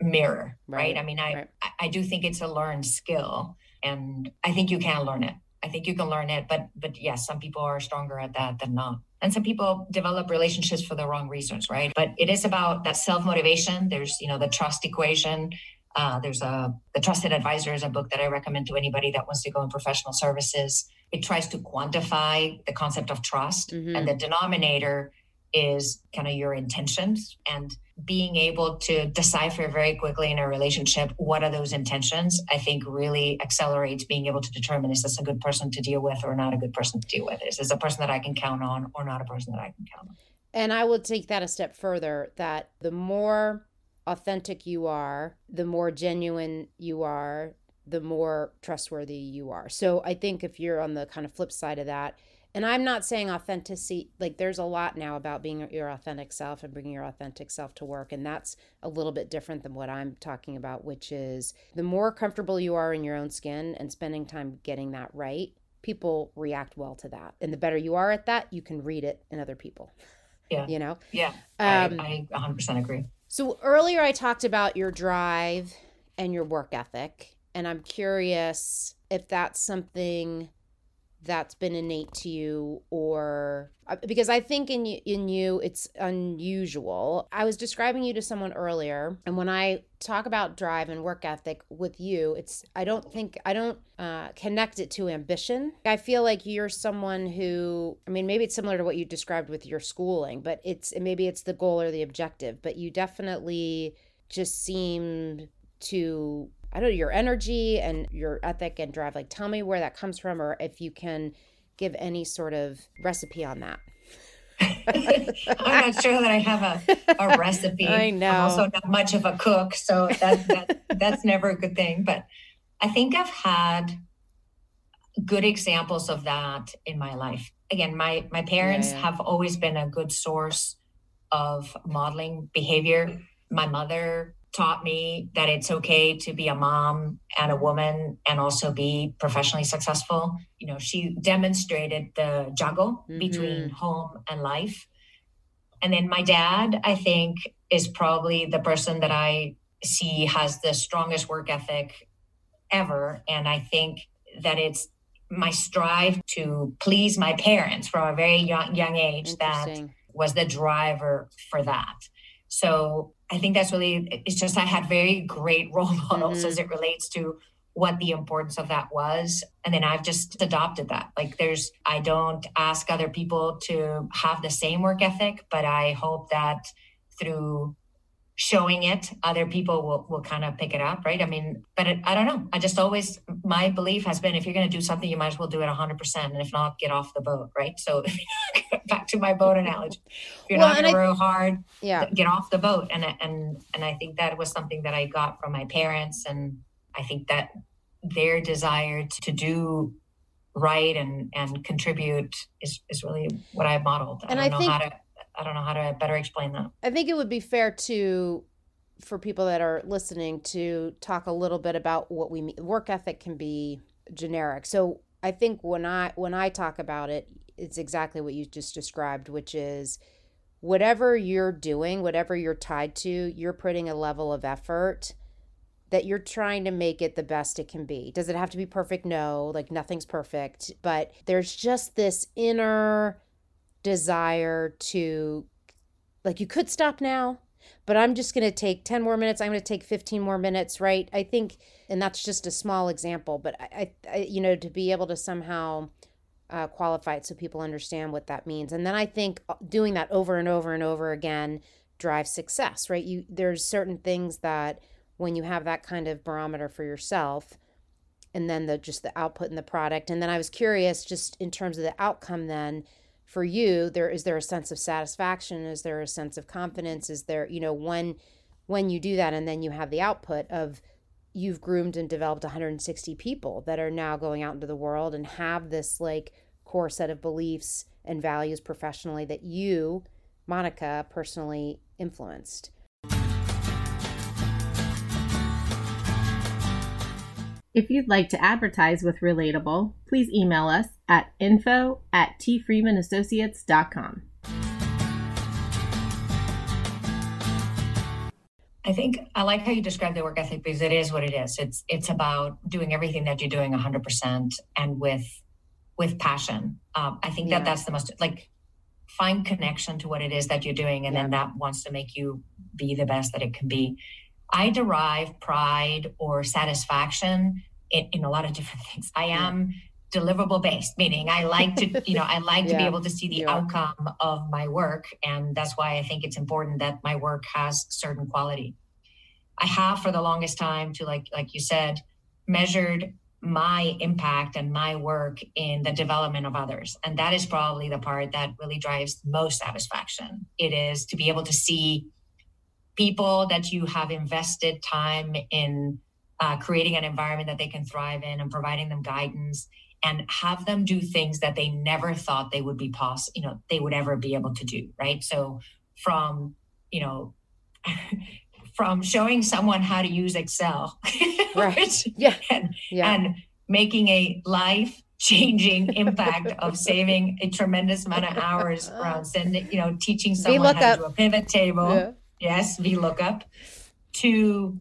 mirror right, right? i mean I, right. I do think it's a learned skill and i think you can learn it i think you can learn it but but yes some people are stronger at that than not. And some people develop relationships for the wrong reasons right? But it is about that self motivation there's you know the trust equation. Uh, there's a the trusted advisor is a book that i recommend to anybody that wants to go in professional services. It tries to quantify the concept of trust. Mm-hmm. and the denominator is kind of your intentions. And being able to decipher very quickly in a relationship what are those intentions, I think really accelerates being able to determine is this a good person to deal with or not a good person to deal with? Is this a person that I can count on or not a person that I can count on? And I will take that a step further that the more authentic you are, the more genuine you are, the more trustworthy you are. So I think if you're on the kind of flip side of that, and I'm not saying authenticity, like there's a lot now about being your authentic self and bringing your authentic self to work. And that's a little bit different than what I'm talking about, which is the more comfortable you are in your own skin and spending time getting that right, people react well to that. And the better you are at that, you can read it in other people. Yeah. You know? Yeah. Um, I, I 100% agree. So earlier I talked about your drive and your work ethic. And I'm curious if that's something that's been innate to you or uh, because I think in you, in you it's unusual. I was describing you to someone earlier and when I talk about drive and work ethic with you, it's I don't think I don't uh, connect it to ambition. I feel like you're someone who I mean maybe it's similar to what you described with your schooling, but it's maybe it's the goal or the objective, but you definitely just seem to I don't know, your energy and your ethic and drive. Like, tell me where that comes from, or if you can give any sort of recipe on that. I'm not sure that I have a, a recipe. I know. I'm also not much of a cook, so that, that that's never a good thing. But I think I've had good examples of that in my life. Again, my my parents yeah, yeah. have always been a good source of modeling behavior. My mother taught me that it's okay to be a mom and a woman and also be professionally successful. You know, she demonstrated the juggle mm-hmm. between home and life. And then my dad, I think, is probably the person that I see has the strongest work ethic ever. And I think that it's my strive to please my parents from a very young, young age that was the driver for that. So I think that's really, it's just I had very great role models mm-hmm. as it relates to what the importance of that was. And then I've just adopted that. Like there's, I don't ask other people to have the same work ethic, but I hope that through showing it other people will, will kind of pick it up right i mean but it, i don't know i just always my belief has been if you're going to do something you might as well do it 100% and if not get off the boat right so back to my boat analogy if you're well, not going to row hard yeah get off the boat and and and i think that was something that i got from my parents and i think that their desire to do right and and contribute is is really what i modeled and i, don't I know think- how to I don't know how to better explain that. I think it would be fair to for people that are listening to talk a little bit about what we mean. Work ethic can be generic. So I think when I when I talk about it, it's exactly what you just described, which is whatever you're doing, whatever you're tied to, you're putting a level of effort that you're trying to make it the best it can be. Does it have to be perfect? No, like nothing's perfect, but there's just this inner desire to like you could stop now but i'm just going to take 10 more minutes i'm going to take 15 more minutes right i think and that's just a small example but i, I you know to be able to somehow uh, so people understand what that means. And then i think uh, doing that over and over and over again drives success right? You there's certain things that when you have that kind of barometer for yourself and then the just the output and the product. And then i was curious just in terms of the outcome then for you there is there a sense of satisfaction? Is there a sense of confidence? Is there you know when when you do that and then you have the output of you've groomed and developed 160 people that are now going out into the world and have this like core set of beliefs and values professionally that you monica personally influenced If you'd like to advertise with Relatable, please email us at info at tfreemanassociates.com. I think I like how you describe the work ethic because it is what it is. It's it's about doing everything that you're doing 100% and with with passion. Um, I think yeah. that that's the most like find connection to what it is that you're doing, and yeah. then that wants to make you be the best that it can be. I derive pride or satisfaction in, in a lot of different things. I am deliverable based meaning i like to you know i like yeah. to be able to see the yeah. outcome of my work and that's why i think it's important that my work has certain quality i have for the longest time to like like you said measured my impact and my work in the development of others and that is probably the part that really drives most satisfaction it is to be able to see people that you have invested time in uh, creating an environment that they can thrive in and providing them guidance and have them do things that they never thought they would be possible you know they would ever be able to do right? So from you know from showing someone how to use excel right. yeah. and, yeah. and making a life changing impact of saving a tremendous amount of hours around sending you know teaching someone how to do a pivot table. Yeah. yes vlookup to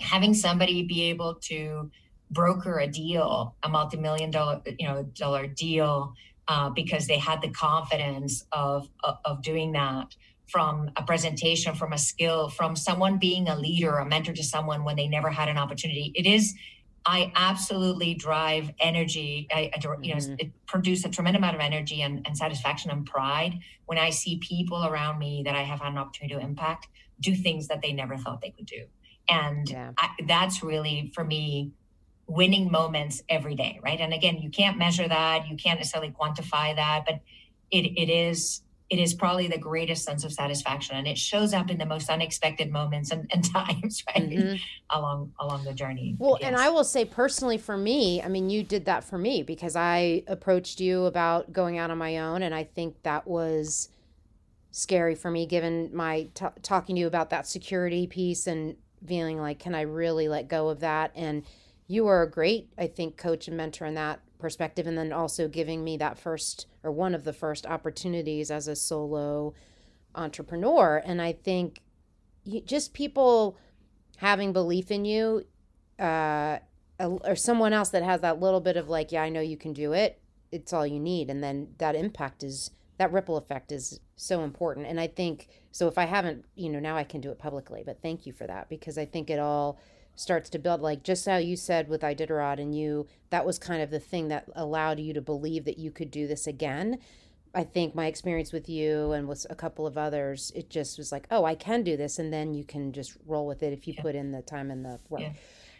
having somebody be able to broker a deal, a multi-million dollar, you know, dollar deal, uh, because they had the confidence of, of, of doing that from a presentation, from a skill, from someone being a leader, a mentor to someone when they never had an opportunity. It is, I absolutely drive energy. I, I you know, mm-hmm. it produces a tremendous amount of energy and, and satisfaction and pride when I see people around me that I have had an opportunity to impact do things that they never thought they could do. And yeah. I, that's really for me winning moments every day, right? And again, you can't measure that, you can't necessarily quantify that, but it it is it is probably the greatest sense of satisfaction and it shows up in the most unexpected moments and, and times right mm-hmm. along along the journey well yes. and i will say personally for me i mean you did that for me because i approached you about going out on my own and i think that was scary for me given my t- talking to you about that security piece and feeling like can i really let go of that and you are a great, I think, coach and mentor in that perspective. And then also giving me that first or one of the first opportunities as a solo entrepreneur. And I think just people having belief in you uh, or someone else that has that little bit of like, yeah, I know you can do it. It's all you need. And then that impact is that ripple effect is so important. And I think so. If I haven't, you know, now I can do it publicly, but thank you for that because I think it all starts to build like just how you said with Iditarod and you that was kind of the thing that allowed you to believe that you could do this again. I think my experience with you and with a couple of others, it just was like, oh, I can do this, and then you can just roll with it if you yeah. put in the time and the work. Yeah.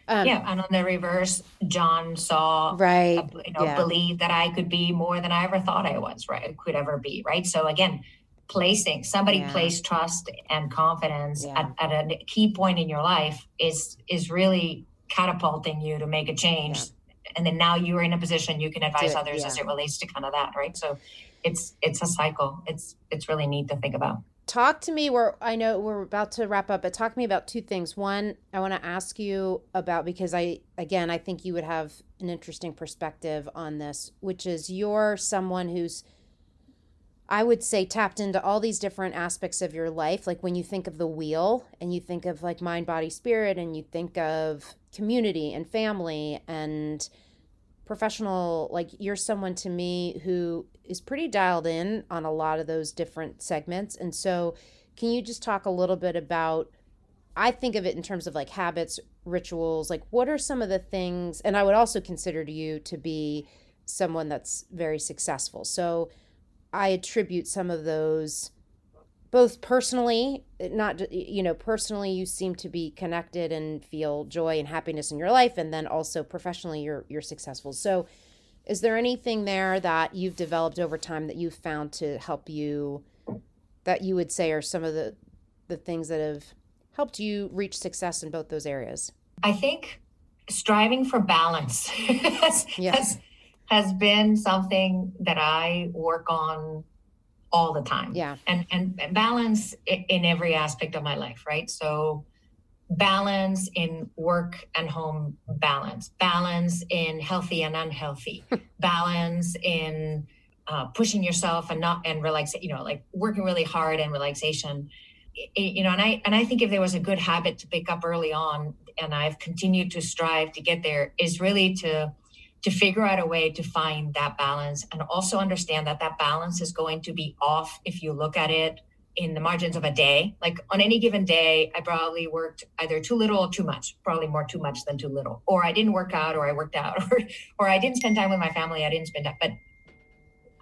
Um, yeah, and on the reverse, John saw right, you know, yeah. believe that I could be more than I ever thought I was, right? Could ever be, right? So again, placing somebody yeah. place trust and confidence yeah. at, at, a key point in your life is is really catapulting you to make a change yeah. and then now you're in a position you can advise others as it relates to kind of that right so it's it's a cycle it's it's really neat to think about talk to me we're i know we're about to wrap up but talk to me about two things one i want to ask you about because i again i think you would have an interesting perspective on this which is you're someone who's I would say tapped into all these different aspects of your life. Like when you think of the wheel and you think of like mind, body, spirit, and you think of community and family and professional, like you're someone to me who is pretty dialed in on a lot of those different segments. And so, can you just talk a little bit about? I think of it in terms of like habits, rituals, like what are some of the things, and I would also consider you to be someone that's very successful. So, I attribute some of those both personally, not you know, personally you seem to be connected and feel joy and happiness in your life and then also professionally you're you're successful. So is there anything there that you've developed over time that you've found to help you that you would say are some of the the things that have helped you reach success in both those areas? I think striving for balance yes. Has been something that I work on all the time. Yeah. And and balance in every aspect of my life, right? So balance in work and home balance, balance in healthy and unhealthy, balance in uh, pushing yourself and not and relax, you know, like working really hard and relaxation. You know, and I and I think if there was a good habit to pick up early on, and I've continued to strive to get there, is really to to figure out a way to find that balance and also understand that that balance is going to be off if you look at it in the margins of a day. Like on any given day, I probably worked either too little or too much, probably more too much than too little. Or I didn't work out or I worked out or or I didn't spend time with my family, I didn't spend time. But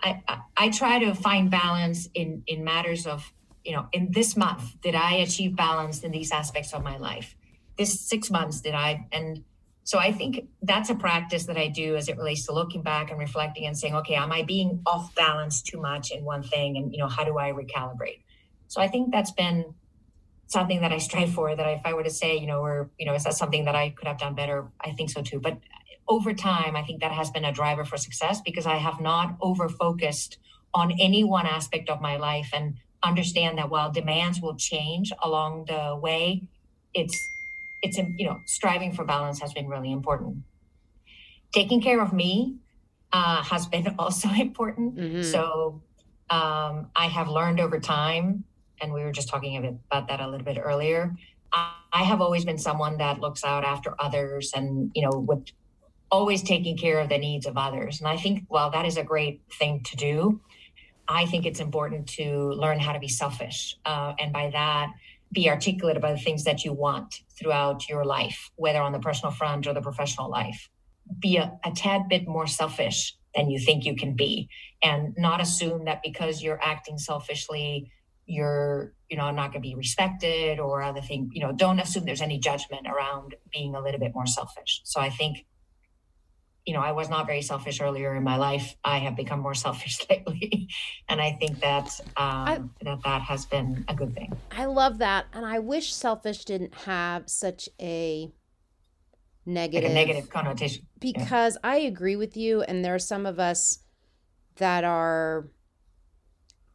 I, I, I try to find balance in in matters of, you know, in this month, did I achieve balance in these aspects of my life? This six months did I and so I think that's a practice that I do as it relates to looking back and reflecting and saying, okay, am I being off balance too much in one thing? And, you know, how do I recalibrate? So I think that's been something that I strive for that if I were to say, you know, or, you know, is that something that I could have done better? I think so too. But over time, I think that has been a driver for success because I have not over focused on any one aspect of my life and understand that while demands will change along the way, it's it's you know striving for balance has been really important. Taking care of me uh, has been also important. Mm-hmm. so um, i have learned over time and we were just talking about that a little bit earlier. I, I have always been someone that looks out after others and you know with always taking care of the needs of others. And i think while that is a great thing to do i think it's important to learn how to be selfish. Uh, and by that be articulate about the things that you want throughout your life, whether on the personal front or the professional life. Be a, a tad bit more selfish than you think you can be, and not assume that because you're acting selfishly, you're you know not going to be respected or other thing. You know, don't assume there's any judgment around being a little bit more selfish. So I think you know, I was not very selfish earlier in my life. I have become more selfish lately, and I think that um, I, that that has been a good thing. I love that, and I wish selfish didn't have such a negative like a negative connotation. Because yeah. I agree with you, and there are some of us that are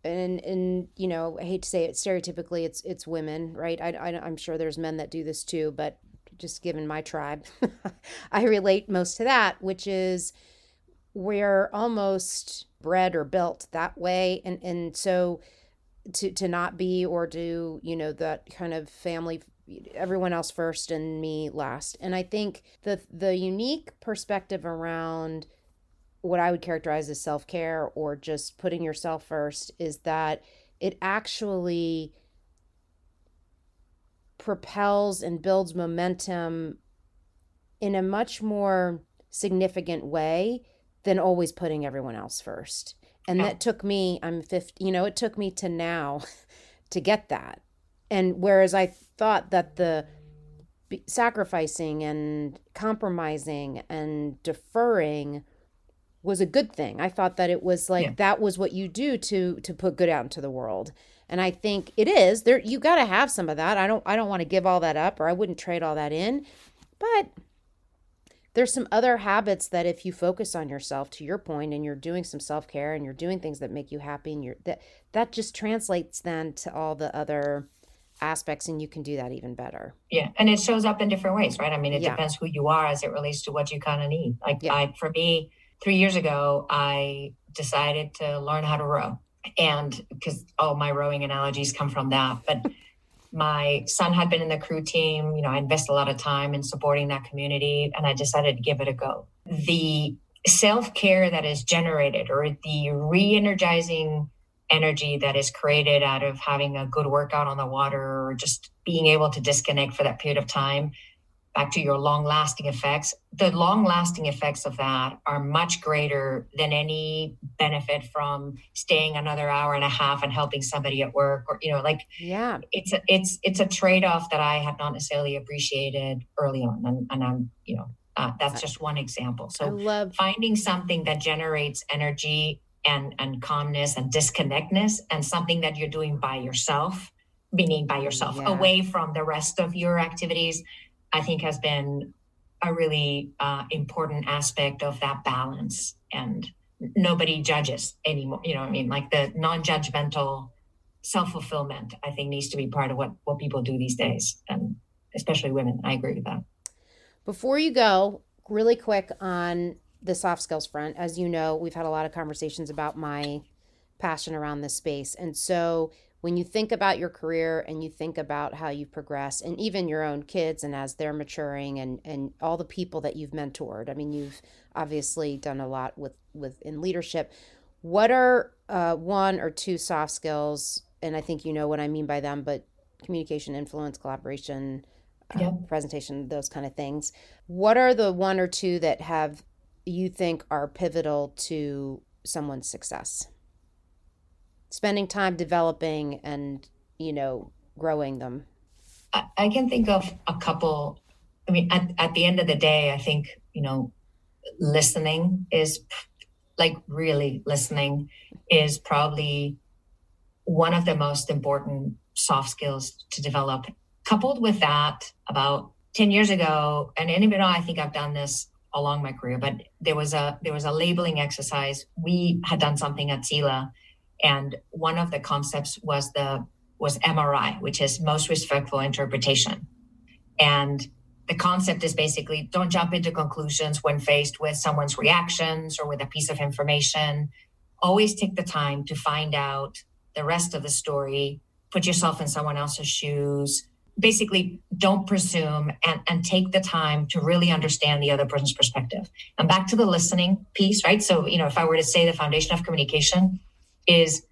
and and you know i hate to say it stereotypically it's it's women right I, I i'm sure there's men that do this too but just given my tribe, I relate most to that, which is we're almost bred or built that way. And, and so to, to not be or do, you know, that kind of family everyone else first and me last. And I think the the unique perspective around what I would characterize as self-care or just putting yourself first is that it actually propels and builds momentum in a much more significant way than always putting everyone else first. And that oh. took me, I'm 50, you know, it took me to now to get that. And whereas I thought that the sacrificing and compromising and deferring was a good thing. I thought that it was like yeah. that was what you do to to put good out into the world and i think it is. There you got to have some of that. I don't i don't want to give all that up or i wouldn't trade all that in. But there's some other habits that if you focus on yourself to your point and you're doing some self-care and you're doing things that make you happy and you're that that just translates then to all the other aspects and you can do that even better. Yeah and it shows up in different ways right? I mean it yeah. depends who you are as it relates to what you kind of need. Like yeah. i for me three years ago i decided to learn how to row and because all my rowing analogies come from that but my son had been in the crew team you know i invest a lot of time in supporting that community and i decided to give it a go. The self-care that is generated or the re-energizing energy that is created out of having a good workout on the water or just being able to disconnect for that period of time back to your long lasting effects, the long lasting effects of that are much greater than any benefit from staying another hour and a half and helping somebody at work or, you know, like, yeah, it's a, it's, it's a trade off that I had not necessarily appreciated early on. And, and I'm, you know, uh, that's just one example. So love finding something that generates energy and, and calmness and disconnectness and something that you're doing by yourself meaning by yourself yeah. away from the rest of your activities I think has been a really uh, important aspect of that balance. And nobody judges anymore. You know, what I mean, like the non-judgmental self-fulfillment, I think needs to be part of what what people do these days, and especially women. I agree with that. Before you go, really quick on the soft skills front, as you know, we've had a lot of conversations about my passion around this space, and so when you think about your career and you think about how you progress and even your own kids and as they're maturing and and all the people that you've mentored i mean you've obviously done a lot with with in leadership what are uh, one or two soft skills and I think you know what I mean by them, but communication, influence, collaboration, uh, presentation, those kind of things. What are the one or two that have you think are pivotal to someone's success? Spending time developing and, you know, growing them. I, can think of a couple. I mean, at, at the end of the day, I think, you know, listening is like really listening is probably one of the most important soft skills to develop. Coupled with that, about 10 years ago, and even I think I've done this along my career, but there was a there was a labeling exercise. We had done something at Sila, and one of the concepts was the was MRI, which is most respectful interpretation. And the concept is basically don't jump into conclusions when faced with someone's reactions or with a piece of information. Always take the time to find out the rest of the story, put yourself in someone else's shoes. Basically, don't presume and, and take the time to really understand the other person's perspective. And back to the listening piece, right? So, you know, if I were to say the foundation of communication is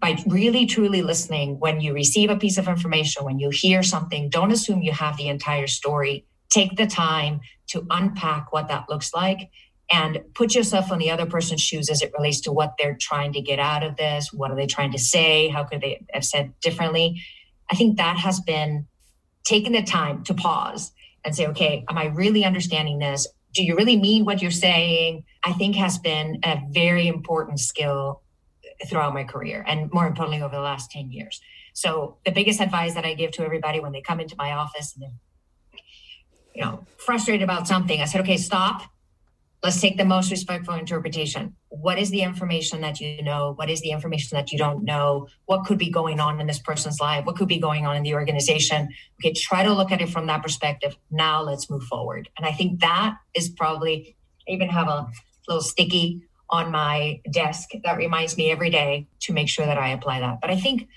by really truly listening when you receive a piece of information, when you hear something, don't assume you have the entire story. Take the time to unpack what that looks like and put yourself on the other person's shoes as it relates to what they're trying to get out of this. What are they trying to say? How could they have said differently? I think that has been taking the time to pause and say, okay, am I really understanding this? Do you really mean what you're saying? I think has been a very important skill throughout my career and more importantly over the last 10 years. So the biggest advice that I give to everybody when they come into my office and they're you know frustrated about something, I said, okay, stop let's take the most respectful interpretation. What is the information that you know? What is the information that you don't know? What could be going on in this person's life? What could be going on in the organization? Okay, try to look at it from that perspective. Now let's move forward. And I think that is probably, I even have a little sticky on my desk that reminds me every day to make sure that I apply that. But I think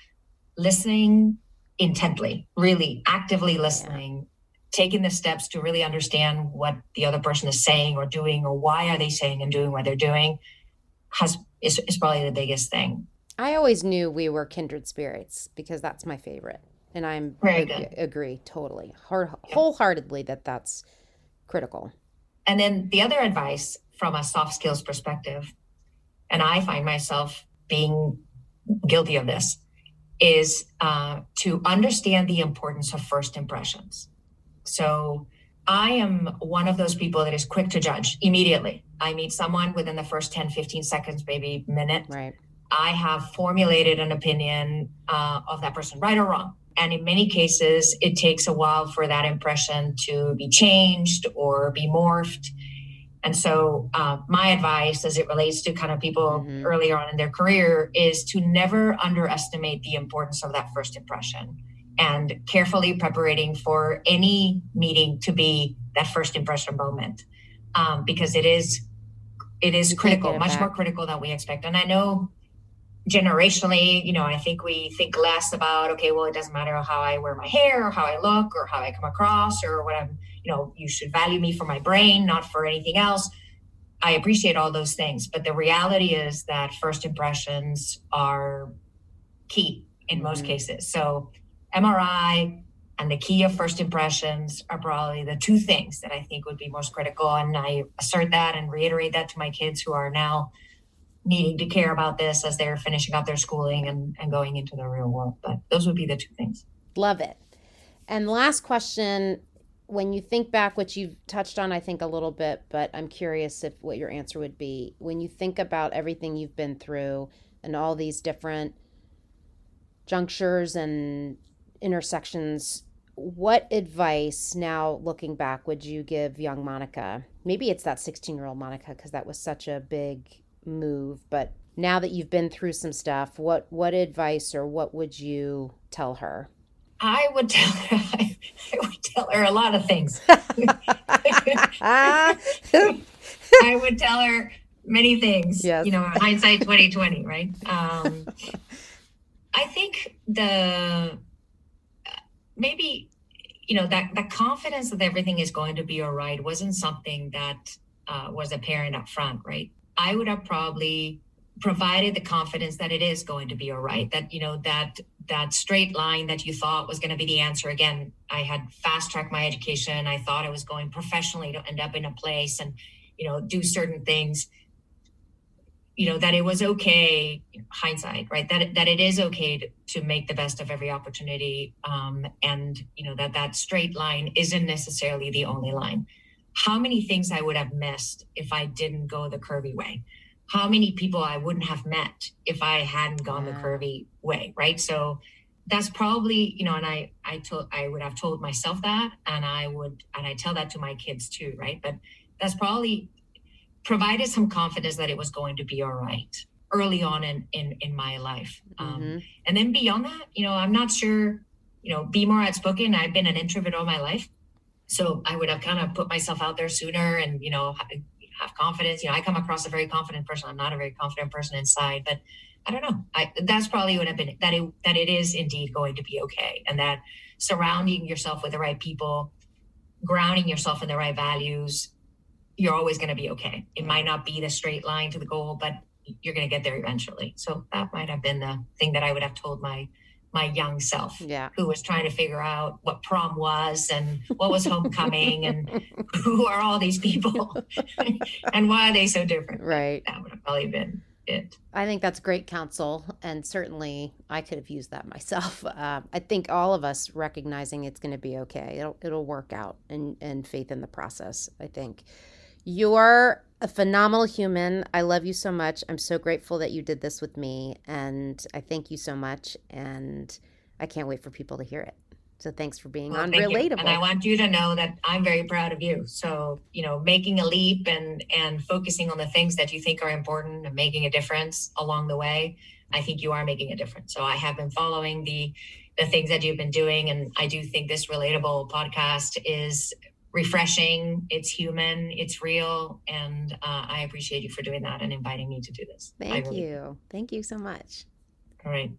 listening intently, really actively listening taking the steps to really understand what the other person is saying or doing or why are they saying and doing what they're doing has is, is probably the biggest thing. I always knew we were kindred spirits because that's my favorite. And i'm Very ag- agree totally. Heart, wholeheartedly that that's critical. And then the other advice from a soft skills perspective and i find myself being guilty of this is uh, to understand the importance of first impressions so I am one of those people that is quick to judge immediately. I meet someone within the first 10, 15 seconds, maybe minute. Right. I have formulated an opinion uh, of that person, right or wrong. And in many cases, it takes a while for that impression to be changed or be morphed. And so, uh, my advice as it relates to kind of people mm-hmm. earlier on in their career is to never underestimate the importance of that first impression and carefully preparing for any meeting to be that first impression moment um, because it is it is critical much back. more critical than we expect and i know generationally you know i think we think less about okay well it doesn't matter how i wear my hair or how i look or how i come across or what i'm you know you should value me for my brain not for anything else i appreciate all those things but the reality is that first impressions are key in most mm-hmm. cases so MRI and the key of first impressions are probably the two things that I think would be most critical. And I assert that and reiterate that to my kids who are now needing to care about this as they're finishing up their schooling and, and going into the real world. But those would be the two things. Love it. And last question when you think back, which you've touched on, I think a little bit, but I'm curious if what your answer would be. When you think about everything you've been through and all these different junctures and intersections, what advice now looking back would you give young Monica? Maybe it's that 16 year old Monica because that was such a big move, but now that you've been through some stuff, what what advice or what would you tell her? I would tell her I would tell her a lot of things. I would tell her many things. Yes. You know, hindsight 2020, right? Um, I think the maybe you know that that confidence that everything is going to be all right wasn't something that uh, was apparent up front right i would have probably provided the confidence that it is going to be all right that you know that that straight line that you thought was going to be the answer. Again i had fast tracked my education. I thought i was going professionally to end up in a place and you know do certain things. You know that it was okay hindsight right? That that it is okay to, to make the best of every opportunity um, and you know that that straight line isn't necessarily the only line. How many things i would have missed if i didn't go the curvy way? How many people I wouldn't have met if I hadn't gone yeah. the curvy way, right? So that's probably, you know, and I I told I would have told myself that and I would and I tell that to my kids too, right? But that's probably provided some confidence that it was going to be all right early on in in, in my life. Um, mm-hmm. Um, and then beyond that, you know, I'm not sure, you know, be more outspoken. I've been an introvert all my life. So I would have kind of put myself out there sooner and, you know, have confidence. You know, I come across a very confident person. I'm not a very confident person inside, but I don't know. I that's probably what I've been that it that it is indeed going to be okay, and that surrounding yourself with the right people, grounding yourself in the right values, you're always going to be okay. It might not be the straight line to the goal, but you're going to get there eventually. So that might have been the thing that I would have told my my young self yeah. who was trying to figure out what prom was and what was homecoming and who are all these people and why are they so different right that would have probably been it i think that's great counsel and certainly i could have used that myself uh, i think all of us recognizing it's going to be okay it'll, it'll work out and, and faith in the process i think you're a phenomenal human. I love you so much. I'm so grateful that you did this with me. And I thank you so much. And I can't wait for people to hear it. So thanks for being well, on Relatable. And I want you to know that I'm very proud of you. So, you know, making a leap and and focusing on the things that you think are important and making a difference along the way, I think you are making a difference. So I have been following the the things that you've been doing and I do think this relatable podcast is refreshing. It's human. It's real, and uh, I appreciate you for doing that and inviting me to do this. Thank really you. Do. Thank you so much. All right.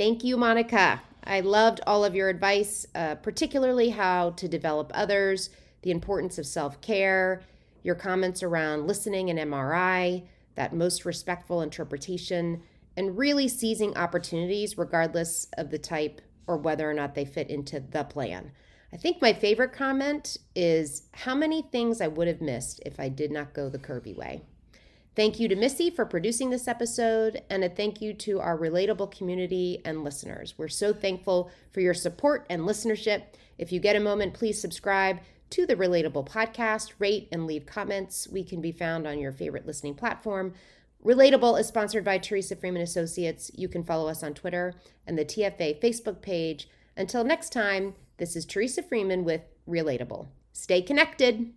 Thank you, Monica. I loved all of your advice, uh, particularly how to develop others, the importance of self care, your comments around listening and MRI, that most respectful interpretation, and really seizing opportunities regardless of the type or whether or not they fit into the plan. I think my favorite comment is how many things I would have missed if I did not go the curvy way. Thank you to Missy for producing this episode, and a thank you to our relatable community and listeners. We're so thankful for your support and listenership. If you get a moment, please subscribe to the Relatable podcast, rate and leave comments. We can be found on your favorite listening platform. Relatable is sponsored by Teresa Freeman Associates. You can follow us on Twitter and the TFA Facebook page. Until next time, this is Teresa Freeman with Relatable. Stay connected.